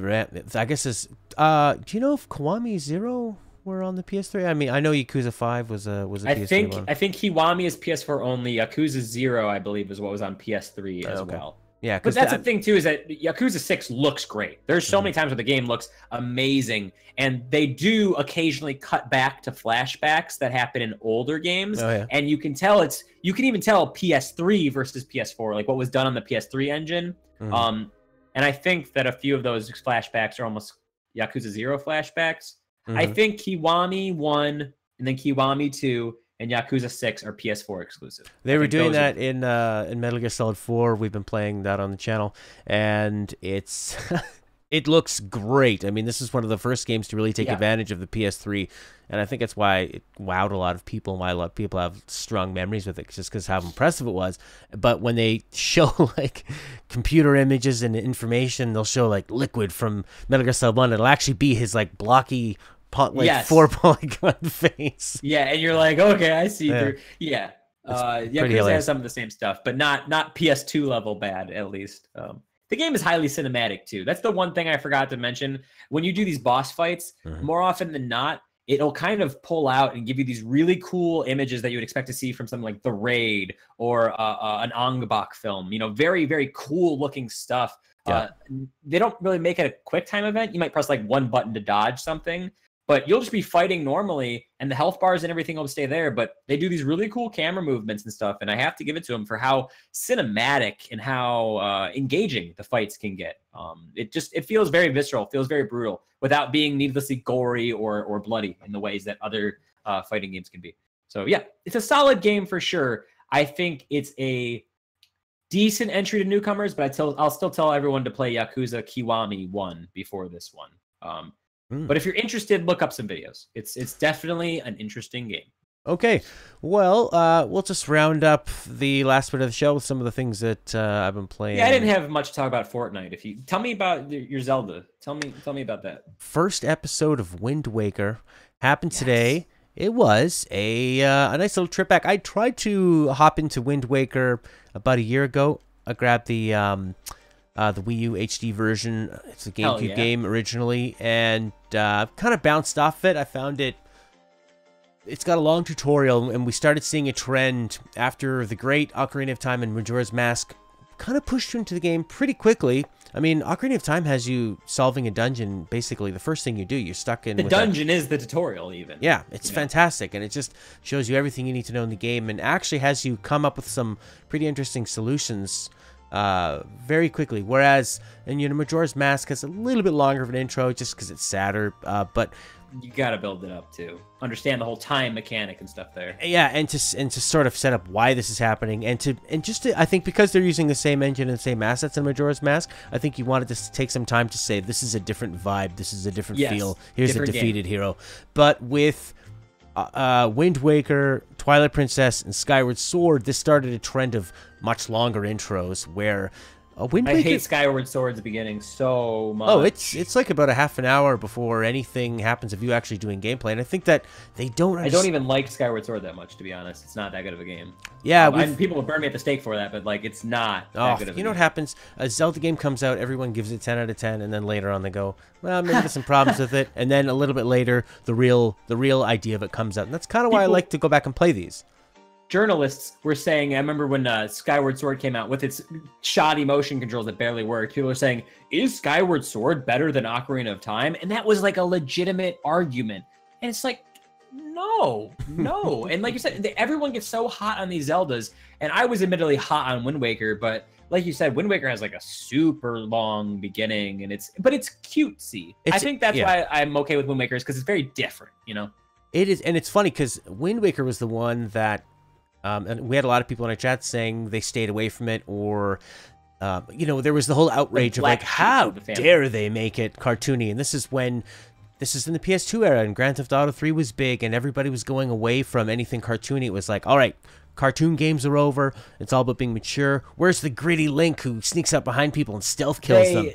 [SPEAKER 1] I guess it's. Uh, do you know if Kiwami Zero were on the PS3? I mean, I know Yakuza Five was a was a
[SPEAKER 2] I
[SPEAKER 1] PS3
[SPEAKER 2] think
[SPEAKER 1] one.
[SPEAKER 2] I think Kiwami is PS4 only. Yakuza Zero, I believe, is what was on PS3 as
[SPEAKER 1] Okay.
[SPEAKER 2] well.
[SPEAKER 1] Yeah,
[SPEAKER 2] But
[SPEAKER 1] because
[SPEAKER 2] that's the thing too is that Yakuza Six looks great. There's so
[SPEAKER 1] Mhm.
[SPEAKER 2] many times where the game looks amazing, and they do occasionally cut back to flashbacks that happen in older games.
[SPEAKER 1] Oh yeah.
[SPEAKER 2] and you can tell it's you can even tell PS3 versus PS4, like what was done on the PS3 engine.
[SPEAKER 1] Mhm.
[SPEAKER 2] Um, and I think that a few of those flashbacks are almost Yakuza Zero flashbacks. I
[SPEAKER 1] Mhm.
[SPEAKER 2] think Kiwami one and then Kiwami two and Yakuza six are PS4 exclusive.
[SPEAKER 1] They
[SPEAKER 2] I
[SPEAKER 1] were doing
[SPEAKER 2] those are-
[SPEAKER 1] that in uh, in Metal Gear Solid 4. We've been playing that on the channel, and it's it looks great. I mean, this is one of the first games to really take
[SPEAKER 2] Yeah.
[SPEAKER 1] advantage of the PS3, and I think that's why it wowed a lot of people, and why a lot of people have strong memories with it, just because how impressive it was. But when they show like computer images and information, they'll show like Liquid from Metal Gear Solid 1. It'll actually be his like blocky, po- like
[SPEAKER 2] Yes.
[SPEAKER 1] four polygon face.
[SPEAKER 2] Yeah, and you're like, okay, I see
[SPEAKER 1] Yeah.
[SPEAKER 2] through. Yeah.
[SPEAKER 1] It's
[SPEAKER 2] Uh,
[SPEAKER 1] pretty
[SPEAKER 2] Yakuza
[SPEAKER 1] hilarious.
[SPEAKER 2] has some of the same stuff, but not not PS2 level bad at least. Um, the game is highly cinematic too. That's the one thing I forgot to mention. When you do these boss fights,
[SPEAKER 1] Mhm.
[SPEAKER 2] more often than not, it'll kind of pull out and give you these really cool images that you would expect to see from something like The Raid or uh, uh, an Ong-Bak film. You know, very very cool looking stuff.
[SPEAKER 1] Yeah.
[SPEAKER 2] Uh, they don't really make it a quick time event. You might press like one button to dodge something, but you'll just be fighting normally, and the health bars and everything will stay there. But they do these really cool camera movements and stuff, and I have to give it to them for how cinematic and how uh, engaging the fights can get. Um, it just it feels very visceral, feels very brutal, without being needlessly gory or or bloody in the ways that other uh, fighting games can be. So yeah, it's a solid game for sure. I think it's a decent entry to newcomers, but I tell I'll still tell everyone to play Yakuza Kiwami one before this one. Um,
[SPEAKER 1] Hmm.
[SPEAKER 2] But if you're interested, look up some videos. It's it's definitely an interesting game.
[SPEAKER 1] Okay, well, uh, we'll just round up the last bit of the show with some of the things that uh, I've been playing.
[SPEAKER 2] Yeah, I didn't have much to talk about Fortnite. If you tell me about your- Zelda, tell me tell me about that.
[SPEAKER 1] First episode of Wind Waker happened today. It was a uh, a nice little trip back. I tried to hop into Wind Waker about a year ago. I grabbed the um, uh, the Wii U HD version. It's a GameCube
[SPEAKER 2] yeah.
[SPEAKER 1] game originally, and uh, kind of bounced off it. I found it. It's got a long tutorial, and we started seeing a trend after the great Ocarina of Time and Majora's Mask kind of pushed you into the game pretty quickly. I mean, Ocarina of Time has you solving a dungeon basically the first thing you do. You're stuck in
[SPEAKER 2] The dungeon is the tutorial, even.
[SPEAKER 1] yeah, it's
[SPEAKER 2] Yeah.
[SPEAKER 1] fantastic, and it just shows you everything you need to know in the game, and actually has you come up with some pretty interesting solutions uh, very quickly. Whereas, and you know, Majora's Mask has a little bit longer of an intro just because it's sadder, uh, but
[SPEAKER 2] you gotta build it up too. Understand the whole time mechanic and stuff there.
[SPEAKER 1] Yeah, and to and to sort of set up why this is happening, and to and just to, I think because they're using the same engine and the same assets in Majora's Mask, I think you wanted to take some time to say this is a different vibe, this is a different
[SPEAKER 2] Yes,
[SPEAKER 1] feel. Here's
[SPEAKER 2] different
[SPEAKER 1] a
[SPEAKER 2] game.
[SPEAKER 1] defeated hero, but with. Uh, uh, Wind Waker, Twilight Princess, and Skyward Sword. This started a trend of much longer intros where uh, Wind
[SPEAKER 2] I hate Skyward Sword's beginning so much.
[SPEAKER 1] Oh, it's it's like about a half an hour before anything happens of you actually doing gameplay, and I think that they don't.
[SPEAKER 2] I don't even like Skyward Sword that much, to be honest. It's not that good of a game.
[SPEAKER 1] Yeah,
[SPEAKER 2] Um,
[SPEAKER 1] we've-
[SPEAKER 2] people will burn me at the stake for that, but like, it's not that
[SPEAKER 1] Oh,
[SPEAKER 2] good of a
[SPEAKER 1] you know what happens? A Zelda game comes out, everyone gives it 10 out of 10, and then later on they go, well, maybe there's some problems with it, and then a little bit later, the real the real idea of it comes out, and that's kind of why I like to go back and play these.
[SPEAKER 2] Journalists were saying, I remember when uh, Skyward Sword came out with its shoddy motion controls that barely worked, people were saying, is Skyward Sword better than Ocarina of Time? And that was like a legitimate argument. And it's like, no, no. and like you said, everyone gets so hot on these Zeldas. And I was admittedly hot on Wind Waker, but like you said, Wind Waker has like a super long beginning and it's, but it's cutesy. I think that's
[SPEAKER 1] yeah.
[SPEAKER 2] why I'm okay with Wind Waker is because it's very different, you know?
[SPEAKER 1] It is, and it's funny because Wind Waker was the one that, um, and we had a lot of people in our chat saying they stayed away from it, or, uh, you know, there was the whole outrage of like, how
[SPEAKER 2] of the
[SPEAKER 1] dare they make it cartoony? And this is when. This is in the PS2 era, and Grand Theft Auto 3 was big, and everybody was going away from anything cartoony. It was like, all right, cartoon games are over. It's all about being mature. Where's the gritty Link who sneaks up behind people and stealth kills them?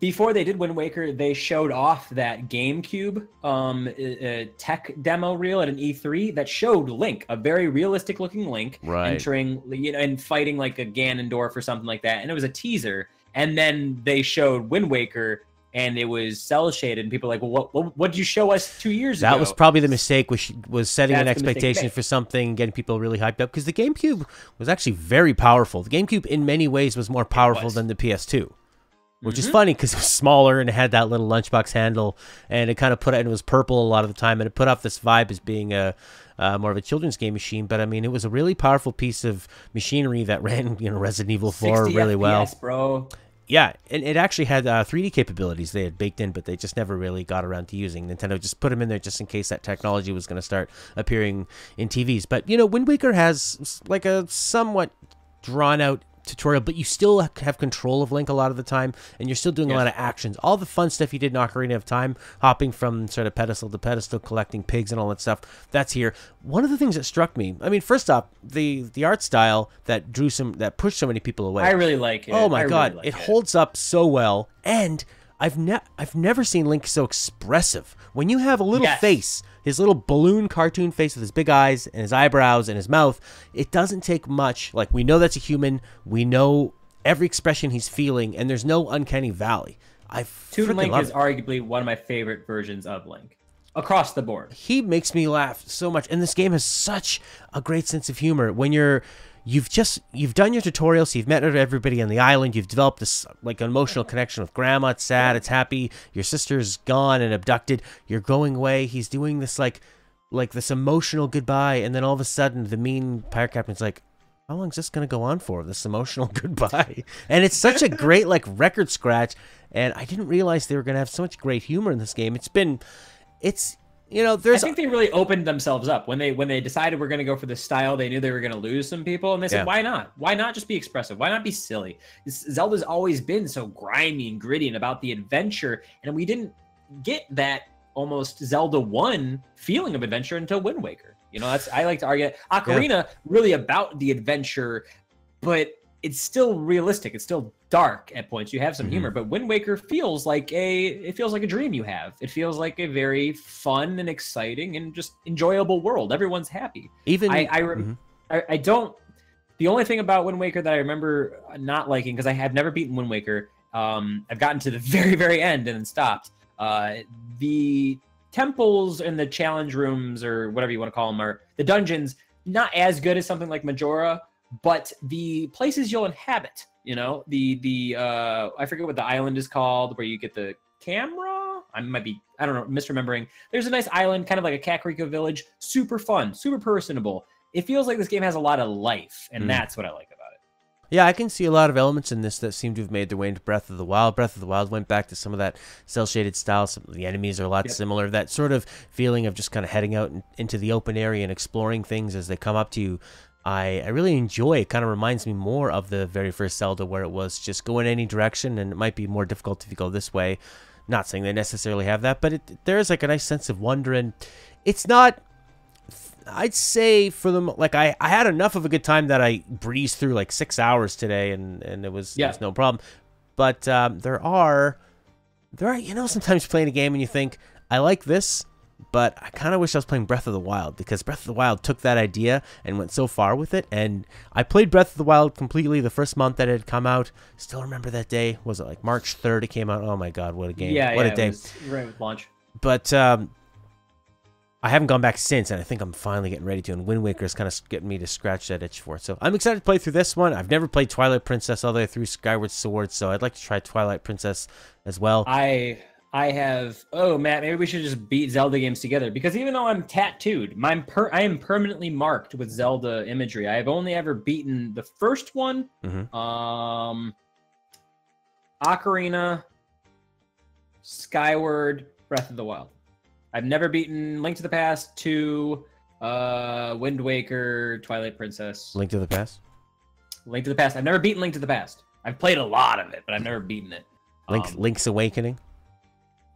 [SPEAKER 2] Before they did Wind Waker, they showed off that GameCube um, uh, tech demo reel at an E3 that showed Link, a very realistic looking Link,
[SPEAKER 1] Right.
[SPEAKER 2] entering you know and fighting like a Ganondorf or something like that, and it was a teaser. And then they showed Wind Waker, and it was cel shaded, and people were like, well, what, what, what did you show us two years ago?
[SPEAKER 1] That was probably the mistake, was was setting an
[SPEAKER 2] That's mistake
[SPEAKER 1] expectation for something, getting people really hyped up. Because the GameCube was actually very powerful. The GameCube, in many ways, was more powerful
[SPEAKER 2] was.
[SPEAKER 1] than the PS2, which is
[SPEAKER 2] Mhm.
[SPEAKER 1] funny because it was smaller and it had that little lunchbox handle, and it kind of put it. And it was purple a lot of the time, and it put off this vibe as being a uh, more of a children's game machine. But I mean, it was a really powerful piece of machinery that ran, you know, Resident Evil 4
[SPEAKER 2] 60
[SPEAKER 1] really well.
[SPEAKER 2] FPS, bro.
[SPEAKER 1] Yeah, and it actually had uh, 3D capabilities they had baked in, but they just never really got around to using. Nintendo just put them in there just in case that technology was going to start appearing in TVs. But you know, Wind Waker has like a somewhat drawn out tutorial, but you still have control of Link a lot of the time, and you're still doing a lot of actions. All the fun stuff you did in Ocarina of Time, hopping from sort of pedestal to pedestal, collecting pigs and all that stuff, that's here. One of the things that struck me, I mean, first off, the the art style that drew some, that pushed so many people away.
[SPEAKER 2] I really like it.
[SPEAKER 1] Oh my
[SPEAKER 2] I really
[SPEAKER 1] god,
[SPEAKER 2] like
[SPEAKER 1] it holds up so well, and I've ne- I've never seen Link so expressive. When you have a little
[SPEAKER 2] Yes.
[SPEAKER 1] face, his little balloon cartoon face with his big eyes and his eyebrows and his mouth, it doesn't take much. Like we know that's a human, we know every expression he's feeling, and there's no uncanny valley. I
[SPEAKER 2] Toon Link is
[SPEAKER 1] it.
[SPEAKER 2] arguably one of my favorite versions of Link across the board.
[SPEAKER 1] he makes me laugh so much and this game has such a great sense of humor when you're you've just you've done your tutorials you've met everybody on the island you've developed this like emotional mm-hmm. connection with grandma it's sad it's happy your sister's gone and abducted you're going away he's doing this like like this emotional goodbye and then all of a sudden the mean pirate captain's like how long is this going to go on for this emotional goodbye? And it's such a great like record scratch and i didn't realize they were going to have so much great humor in this game. It's been it's you know
[SPEAKER 2] I think they really opened themselves up when they when they decided we're going to go for this style. They knew they were going to lose some people, and they said,
[SPEAKER 1] Yeah.
[SPEAKER 2] "Why not? Why not just be expressive? Why not be silly?" Zelda's always been so grimy and gritty and about the adventure, and we didn't get that almost Zelda one feeling of adventure until Wind Waker. You know, that's I like to argue. Ocarina really about the adventure, but it's still realistic. It's still dark at points. You have some
[SPEAKER 1] Mhm.
[SPEAKER 2] humor, but Wind Waker feels like a it feels like a dream you have. It feels like a very fun and exciting and just enjoyable world. Everyone's happy.
[SPEAKER 1] even
[SPEAKER 2] I I, rem- I I don't. The only thing about Wind Waker that I remember not liking because I have never beaten Wind Waker. Um, I've gotten to the very very end and then stopped. Uh, the temples and the challenge rooms or whatever you want to call them are the dungeons not as good as something like Majora, but the places you'll inhabit, you know, the the uh I forget what the island is called where you get the camera. I might be I don't know misremembering. There's a nice island, kind of like a Kakariko village, super fun, super personable. It feels like this game has a lot of life, and
[SPEAKER 1] Mm.
[SPEAKER 2] that's what I like about it.
[SPEAKER 1] Yeah, I can see a lot of elements in this that seem to have made their way into Breath of the Wild. Breath of the Wild went back to some of that cel shaded style. Some of the enemies are a lot
[SPEAKER 2] Yep.
[SPEAKER 1] similar. That sort of feeling of just kind of heading out in, into the open area and exploring things as they come up to you. I, I really enjoy. It kind of reminds me more of the very first Zelda, where it was just go in any direction, and it might be more difficult if you go this way. Not saying they necessarily have that, but it, there is like a nice sense of wonder, and it's not I'd say for them, like I, I had enough of a good time that I breezed through like six hours today, and and it was, it was no problem. But um, there are, there are, you know, sometimes playing a game and you think I like this, but I kind of wish I was playing Breath of the Wild because Breath of the Wild took that idea and went so far with it. And I played Breath of the Wild completely the first month that it had come out. Still remember that day. Was it like March third? It came out. Oh my god, what a game!
[SPEAKER 2] Yeah,
[SPEAKER 1] what
[SPEAKER 2] yeah,
[SPEAKER 1] a day!
[SPEAKER 2] Right with launch.
[SPEAKER 1] but um, I haven't gone back since, and I think I'm finally getting ready to. And Wind Waker is kind of getting me to scratch that itch for it. So I'm excited to play through this one. I've never played Twilight Princess all the way through Skyward Sword, so I'd like to try Twilight Princess as well.
[SPEAKER 2] I I have oh Matt, maybe we should just beat Zelda games together because even though I'm tattooed, my per, I am permanently marked with Zelda imagery. I have only ever beaten the first one,
[SPEAKER 1] Mhm.
[SPEAKER 2] um, Ocarina, Skyward, Breath of the Wild. I've never beaten Link to the Past, two, uh, Wind Waker, Twilight Princess,
[SPEAKER 1] Link to the Past.
[SPEAKER 2] Link to the Past. I've never beaten Link to the Past. I've played a lot of it, but I've never beaten it.
[SPEAKER 1] Link,
[SPEAKER 2] Um,
[SPEAKER 1] Link's Awakening.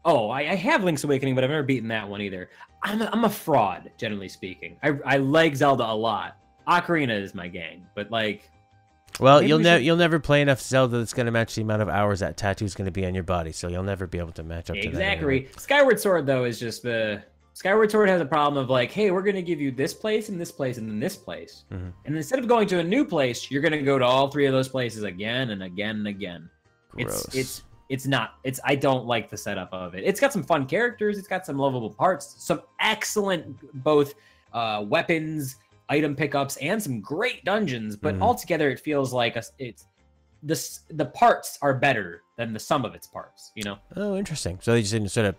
[SPEAKER 2] Oh, I, I have Link's Awakening, but I've never beaten that one either. I'm a, I'm a fraud, generally speaking. I, I like Zelda a lot. Ocarina is my gang, but like,
[SPEAKER 1] Well, you'll
[SPEAKER 2] we
[SPEAKER 1] never
[SPEAKER 2] should-
[SPEAKER 1] you'll never play enough Zelda that's going to match the amount of hours that tattoo's going to be on your body. So you'll never be able to match up to that.
[SPEAKER 2] exactly. Skyward Sword though is just the Skyward Sword has a problem of like, hey, we're gonna give you this place and this place and then this place,
[SPEAKER 1] Mhm.
[SPEAKER 2] and instead of going to a new place, you're gonna go to all three of those places again and again and again.
[SPEAKER 1] Gross.
[SPEAKER 2] It's it's it's not it's I don't like the setup of it. It's got some fun characters, it's got some lovable parts, some excellent both uh weapons, item pickups and some great dungeons, but
[SPEAKER 1] Mhm.
[SPEAKER 2] altogether it feels like a, it's this the parts are better than the sum of its parts, you know.
[SPEAKER 1] Oh, interesting. So they just didn't sort of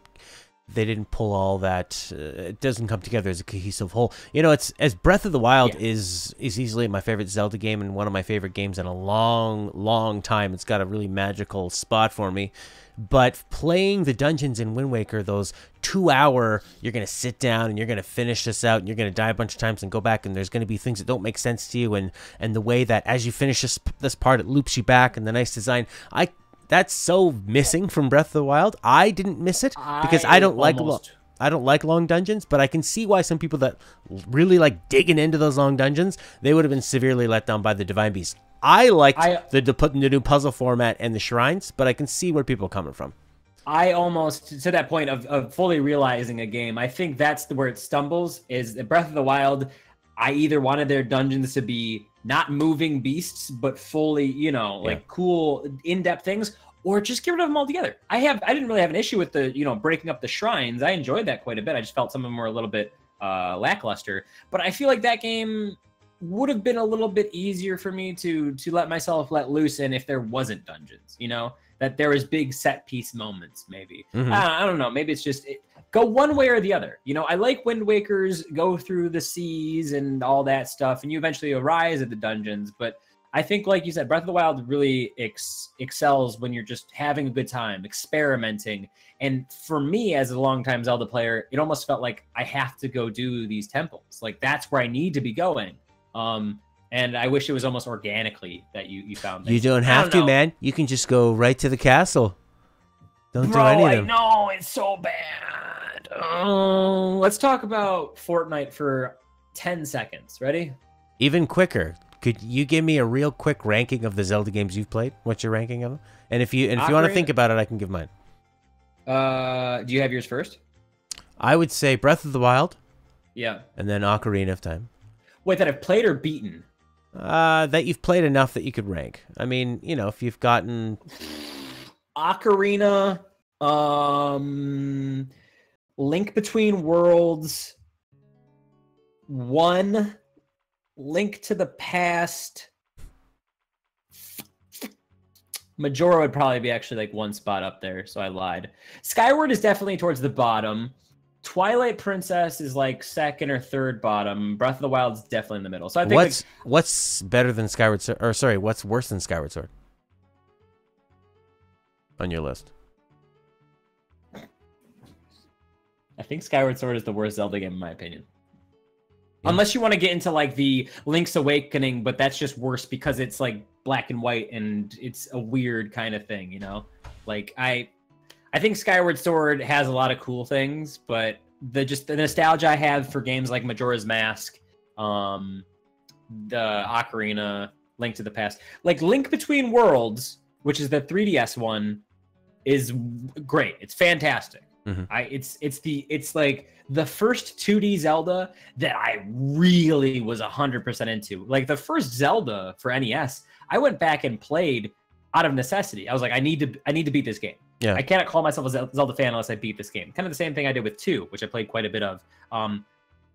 [SPEAKER 1] they didn't pull all that. Uh, it doesn't come together as a cohesive whole. You know, it's as Breath of the Wild
[SPEAKER 2] Yeah.
[SPEAKER 1] is is easily my favorite Zelda game and one of my favorite games in a long, long time. It's got a really magical spot for me. But playing the dungeons in Wind Waker, those two hour, you're gonna sit down and you're gonna finish this out, and you're gonna die a bunch of times and go back, and there's gonna be things that don't make sense to you, and and the way that as you finish this this part, it loops you back, and the nice design. I that's so missing from Breath of the Wild. I didn't miss it because I, don't like lo- I don't like long dungeons, but I can see why some people that really like digging into those long dungeons, they would have been severely let down by the Divine Beast. I liked
[SPEAKER 2] I-
[SPEAKER 1] the, the the new puzzle format and the shrines, but I can see where people are coming from.
[SPEAKER 2] I almost to that point of, of fully realizing a game. I think that's the where it stumbles. Is Breath of the Wild? I either wanted their dungeons to be not moving beasts, but fully, you know, like
[SPEAKER 1] Yeah.
[SPEAKER 2] cool in-depth things, or just get rid of them altogether. I have I didn't really have an issue with the you know breaking up the shrines. I enjoyed that quite a bit. I just felt some of them were a little bit uh, lackluster. But I feel like that game would have been a little bit easier for me to to let myself let loose in if there wasn't dungeons. You know that there was big set piece moments maybe.
[SPEAKER 1] Mhm.
[SPEAKER 2] I, I don't know. Maybe it's just it, go one way or the other. You know, I like Wind Waker's go through the seas and all that stuff, and you eventually arise at the dungeons. But I think, like you said, Breath of the Wild really ex- excels when you're just having a good time, experimenting. And for me, as a longtime Zelda player, it almost felt like I have to go do these temples. Like that's where I need to be going. Um, and I wish it was almost organically that you you found.
[SPEAKER 1] That
[SPEAKER 2] You
[SPEAKER 1] don't
[SPEAKER 2] I
[SPEAKER 1] have to,
[SPEAKER 2] know.
[SPEAKER 1] man. You can just go right to the castle. Don't
[SPEAKER 2] Bro,
[SPEAKER 1] do any of them.
[SPEAKER 2] I know it's so bad. Oh, let's talk about Fortnite for ten seconds. Ready?
[SPEAKER 1] Even quicker. Could you give me a real quick ranking of the Zelda games you've played? What's your ranking of them? And if you and if you want to think about it, I can give mine.
[SPEAKER 2] Uh, do you have yours first?
[SPEAKER 1] I would say Breath of the Wild
[SPEAKER 2] Yeah.
[SPEAKER 1] and then Ocarina of Time.
[SPEAKER 2] Wait, that I've played or beaten?
[SPEAKER 1] Uh, that you've played enough that you could rank. I mean, you know, if you've gotten
[SPEAKER 2] Ocarina, um, Link Between Worlds, one, Link to the Past. Majora would probably be actually like one spot up there, so I lied. Skyward is definitely towards the bottom. Twilight Princess is like second or third bottom. Breath of the Wild is definitely in the middle. So I think
[SPEAKER 1] What's what's better than Skyward Sword? Or sorry, what's worse than Skyward Sword? On your list.
[SPEAKER 2] I think Skyward Sword is the worst Zelda game in my opinion.
[SPEAKER 1] Yeah.
[SPEAKER 2] Unless you want to get into like the Link's Awakening, but that's just worse because it's like black and white and it's a weird kind of thing, you know? Like I I think Skyward Sword has a lot of cool things, but the just the nostalgia I have for games like Majora's Mask, um the Ocarina, Link to the Past, like Link Between Worlds, which is the 3DS one, is great. It's fantastic.
[SPEAKER 1] Mhm.
[SPEAKER 2] I it's it's the it's like the first 2D Zelda that I really was 100% into. Like the first Zelda for NES, I went back and played out of necessity. I was like I need to I need to beat this game.
[SPEAKER 1] Yeah.
[SPEAKER 2] I cannot call myself a Zelda fan unless I beat this game. Kind of the same thing I did with 2, which I played quite a bit of. Um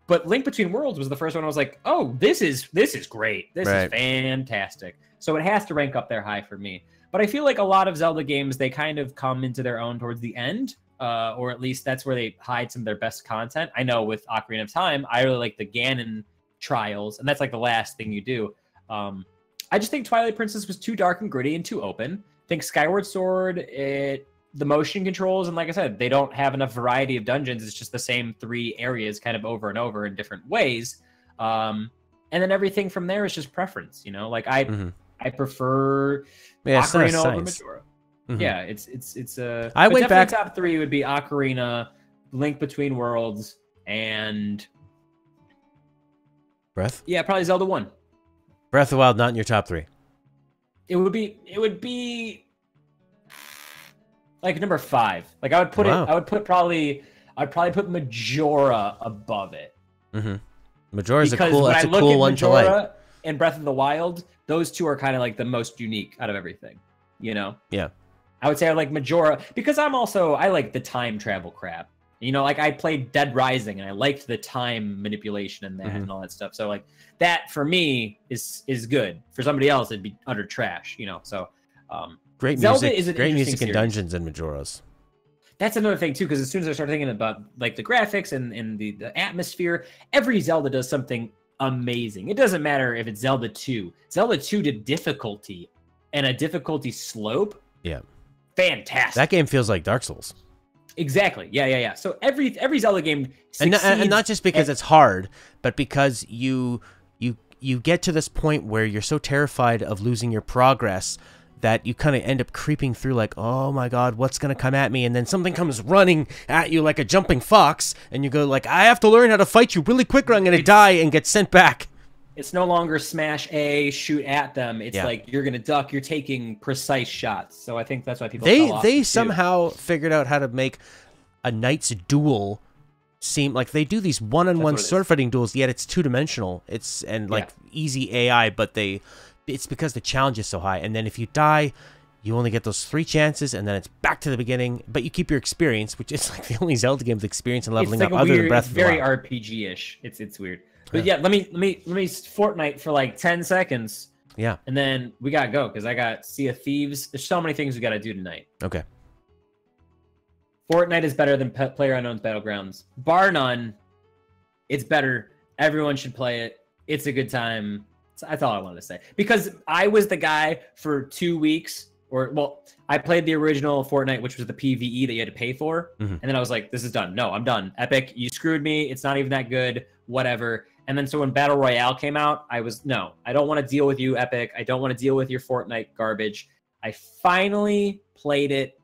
[SPEAKER 2] but Link Between Worlds was the first one I was like, "Oh, this is this is great. This
[SPEAKER 1] Right.
[SPEAKER 2] is fantastic." So it has to rank up there high for me. But I feel like a lot of Zelda games they kind of come into their own towards the end, uh, or at least that's where they hide some of their best content. I know with Ocarina of Time, I really like the Ganon trials, and that's like the last thing you do. Um, I just think Twilight Princess was too dark and gritty and too open. I think Skyward Sword, it the motion controls, and like I said, they don't have enough variety of dungeons. It's just the same three areas, kind of over and over in different ways. Um, and then everything from there is just preference. You know, like I
[SPEAKER 1] Mhm.
[SPEAKER 2] I prefer
[SPEAKER 1] Yeah,
[SPEAKER 2] Ocarina over. Majora.
[SPEAKER 1] Mhm.
[SPEAKER 2] Yeah, it's it's it's a.
[SPEAKER 1] I went back-
[SPEAKER 2] Top three would be Ocarina, Link Between Worlds, and
[SPEAKER 1] Breath.
[SPEAKER 2] yeah, probably Zelda One.
[SPEAKER 1] Breath of the Wild not in your top three.
[SPEAKER 2] It would be it would be like number five. Like I would put
[SPEAKER 1] Wow.
[SPEAKER 2] it. I would put probably. I'd probably put Majora above it
[SPEAKER 1] Mm-hmm. Majora's a cool. That's a cool one to like.
[SPEAKER 2] And Breath of the Wild, those two are kind of like the most unique out of everything. You know.
[SPEAKER 1] Yeah.
[SPEAKER 2] I would say I like Majora because I'm also I like the time travel crap. You know, like I played Dead Rising and I liked the time manipulation and that
[SPEAKER 1] Mhm.
[SPEAKER 2] and all that stuff. So like that for me is is good. For somebody else, it'd be utter trash. You know, so um,
[SPEAKER 1] Great
[SPEAKER 2] Zelda
[SPEAKER 1] music.
[SPEAKER 2] is an
[SPEAKER 1] Great music and
[SPEAKER 2] series.
[SPEAKER 1] dungeons in Majora's.
[SPEAKER 2] that's another thing too. Because as soon as I start thinking about like the graphics and and the, the atmosphere, every Zelda does something amazing. It doesn't matter if it's Zelda two. Zelda two did difficulty and a difficulty slope.
[SPEAKER 1] Yeah.
[SPEAKER 2] Fantastic.
[SPEAKER 1] That game feels like Dark Souls,
[SPEAKER 2] Exactly. Yeah, yeah, yeah. So every every Zelda game
[SPEAKER 1] and, not- and not just because
[SPEAKER 2] at-
[SPEAKER 1] it's hard, but because you you you get to this point where you're so terrified of losing your progress that you kind of end up creeping through like oh my god what's going to come at me and then something comes running at you like a jumping fox and you go like i have to learn how to fight you really quick or i'm going to die and get sent back
[SPEAKER 2] it's no longer smash A, shoot at them. It's
[SPEAKER 1] Yeah.
[SPEAKER 2] like you're gonna duck. You're taking precise shots. So I think that's why people
[SPEAKER 1] they they
[SPEAKER 2] too.
[SPEAKER 1] somehow figured out how to make a knight's duel seem like they do these one-on-one
[SPEAKER 2] That's what
[SPEAKER 1] sword fighting duels yet it's two-dimensional it's and like easy ai but they it's because the challenge is so high and then if you die you only get those three chances and then it's back to the beginning but you keep your experience which is like the only zelda game with experience and leveling
[SPEAKER 2] like
[SPEAKER 1] up other
[SPEAKER 2] weird,
[SPEAKER 1] than breath
[SPEAKER 2] it's
[SPEAKER 1] of the
[SPEAKER 2] very
[SPEAKER 1] Wild.
[SPEAKER 2] RPG-ish. It's it's weird. But yeah, let me let me let me Fortnite for like ten seconds,
[SPEAKER 1] yeah
[SPEAKER 2] and then we gotta go because I got Sea of Thieves. There's so many things we gotta do tonight.
[SPEAKER 1] okay
[SPEAKER 2] Fortnite is better than Pe- Player Unknown's Battlegrounds, bar none. It's better. Everyone should play it. It's a good time. So That's all I wanted to say. Because I was the guy for two weeks, or well, I played the original Fortnite, which was the PVE that you had to pay for,
[SPEAKER 1] Mhm.
[SPEAKER 2] and then I was like, "This is done. No, I'm done. Epic, you screwed me. It's not even that good. Whatever." And then so when Battle Royale came out, I was no, I don't want to deal with you, Epic. I don't want to deal with your Fortnite garbage. I finally played it.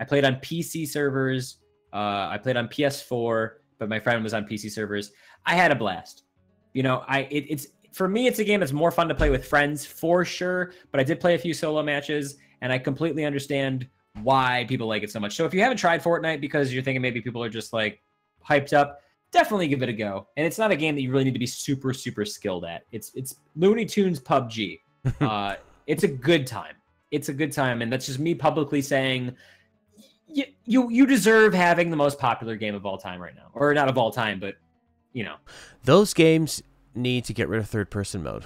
[SPEAKER 2] I played on PC servers. Uh, I played on PS4, but my friend was on PC servers. I had a blast. You know, I it, it's for me, it's a game that's more fun to play with friends for sure. But I did play a few solo matches, and I completely understand why people like it so much. So if you haven't tried Fortnite because you're thinking maybe people are just like hyped up, definitely give it a go. And it's not a game that you really need to be super super skilled at. It's it's Looney Tunes PUBG. uh, it's a good time. It's a good time, and that's just me publicly saying you, you you deserve having the most popular game of all time right now, or not of all time, but you know,
[SPEAKER 1] those games need to get rid of third person mode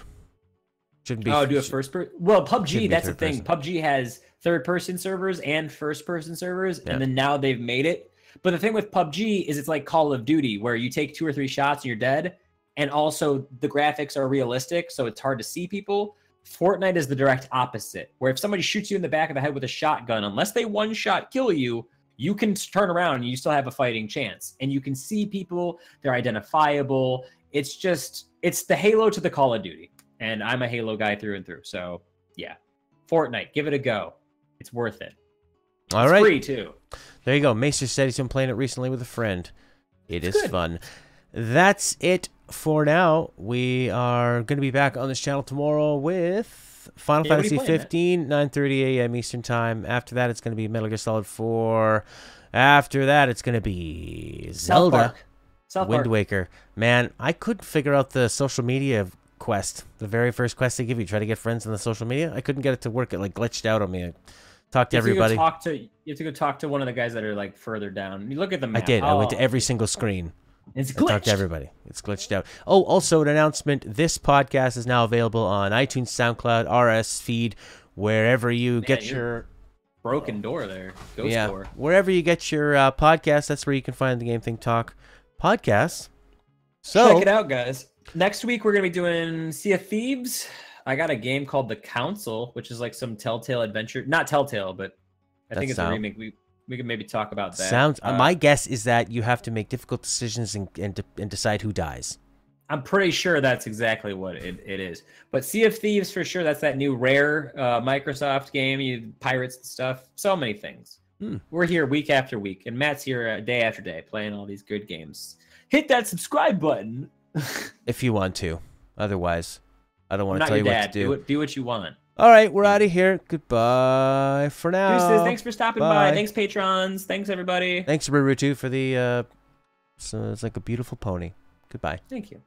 [SPEAKER 1] shouldn't be
[SPEAKER 2] oh, do a first person. Well, PUBG, that's the thing. PUBG has third person servers and first person servers,
[SPEAKER 1] Yeah.
[SPEAKER 2] and then now they've made it But the thing with PUBG is it's like Call of Duty, where you take two or three shots and you're dead. And also the graphics are realistic, so it's hard to see people. Fortnite is the direct opposite, where if somebody shoots you in the back of the head with a shotgun, unless they one shot kill you, you can turn around and you still have a fighting chance. And you can see people, they're identifiable. It's just, it's the Halo to the Call of Duty. And I'm a Halo guy through and through. So yeah, Fortnite, give it a go. It's worth it.
[SPEAKER 1] All
[SPEAKER 2] it's
[SPEAKER 1] right.
[SPEAKER 2] free too.
[SPEAKER 1] There you go. Maester said he's been playing it recently with a friend. It
[SPEAKER 2] It's
[SPEAKER 1] is
[SPEAKER 2] good.
[SPEAKER 1] fun. That's it for now. We are going to be back on this channel tomorrow with Final
[SPEAKER 2] Yeah, what are you
[SPEAKER 1] Fantasy
[SPEAKER 2] playing, Matt?
[SPEAKER 1] 15, 9:30 a.m. Eastern Time. After that, it's going to be Metal Gear Solid 4. After that, it's going to be Zelda.
[SPEAKER 2] South
[SPEAKER 1] Wind
[SPEAKER 2] Park.
[SPEAKER 1] Waker. Man, I couldn't figure out the social media quest. The very first quest they give you, try to get friends on the social media. I couldn't get it to work. It like glitched out on me. I talked to
[SPEAKER 2] You have to
[SPEAKER 1] everybody.
[SPEAKER 2] talk to you have to go talk to one of the guys that are like further down. You look at the map.
[SPEAKER 1] I did. I went to
[SPEAKER 2] Oh,
[SPEAKER 1] every single screen.
[SPEAKER 2] It's
[SPEAKER 1] I talked to everybody. It's glitched out. Oh, also an announcement. This podcast is now available on iTunes, SoundCloud, RS feed, wherever you get your
[SPEAKER 2] Broken door there. Ghost
[SPEAKER 1] yeah,
[SPEAKER 2] door.
[SPEAKER 1] wherever you get your uh, podcast. That's where you can find the Game Thing Talk podcast. So
[SPEAKER 2] Check it out, guys. Next week we're gonna be doing Sea of Thieves. I got a game called The Council, which is like some Telltale adventure. Not Telltale, but I
[SPEAKER 1] That
[SPEAKER 2] think it's a remake. We we can maybe talk about that.
[SPEAKER 1] sounds.
[SPEAKER 2] Uh,
[SPEAKER 1] my guess is that you have to make difficult decisions and and, de- and decide who dies.
[SPEAKER 2] I'm pretty sure that's exactly what it, it is. But Sea of Thieves for sure. That's that new rare uh, Microsoft game. You pirates and stuff. So many things.
[SPEAKER 1] Hmm.
[SPEAKER 2] We're here week after week, and Matt's here uh, day after day playing all these good games. Hit that subscribe button.
[SPEAKER 1] If you want to. Otherwise, I don't want to tell you
[SPEAKER 2] dad.
[SPEAKER 1] what to do.
[SPEAKER 2] do. it, do what you want.
[SPEAKER 1] All right, we're out of here. Goodbye for now.
[SPEAKER 2] Deuces, thanks for stopping
[SPEAKER 1] Bye.
[SPEAKER 2] by. Thanks, patrons. Thanks, everybody.
[SPEAKER 1] Thanks, Rurutu, for the. Uh, so it's like a beautiful pony. Goodbye.
[SPEAKER 2] Thank you.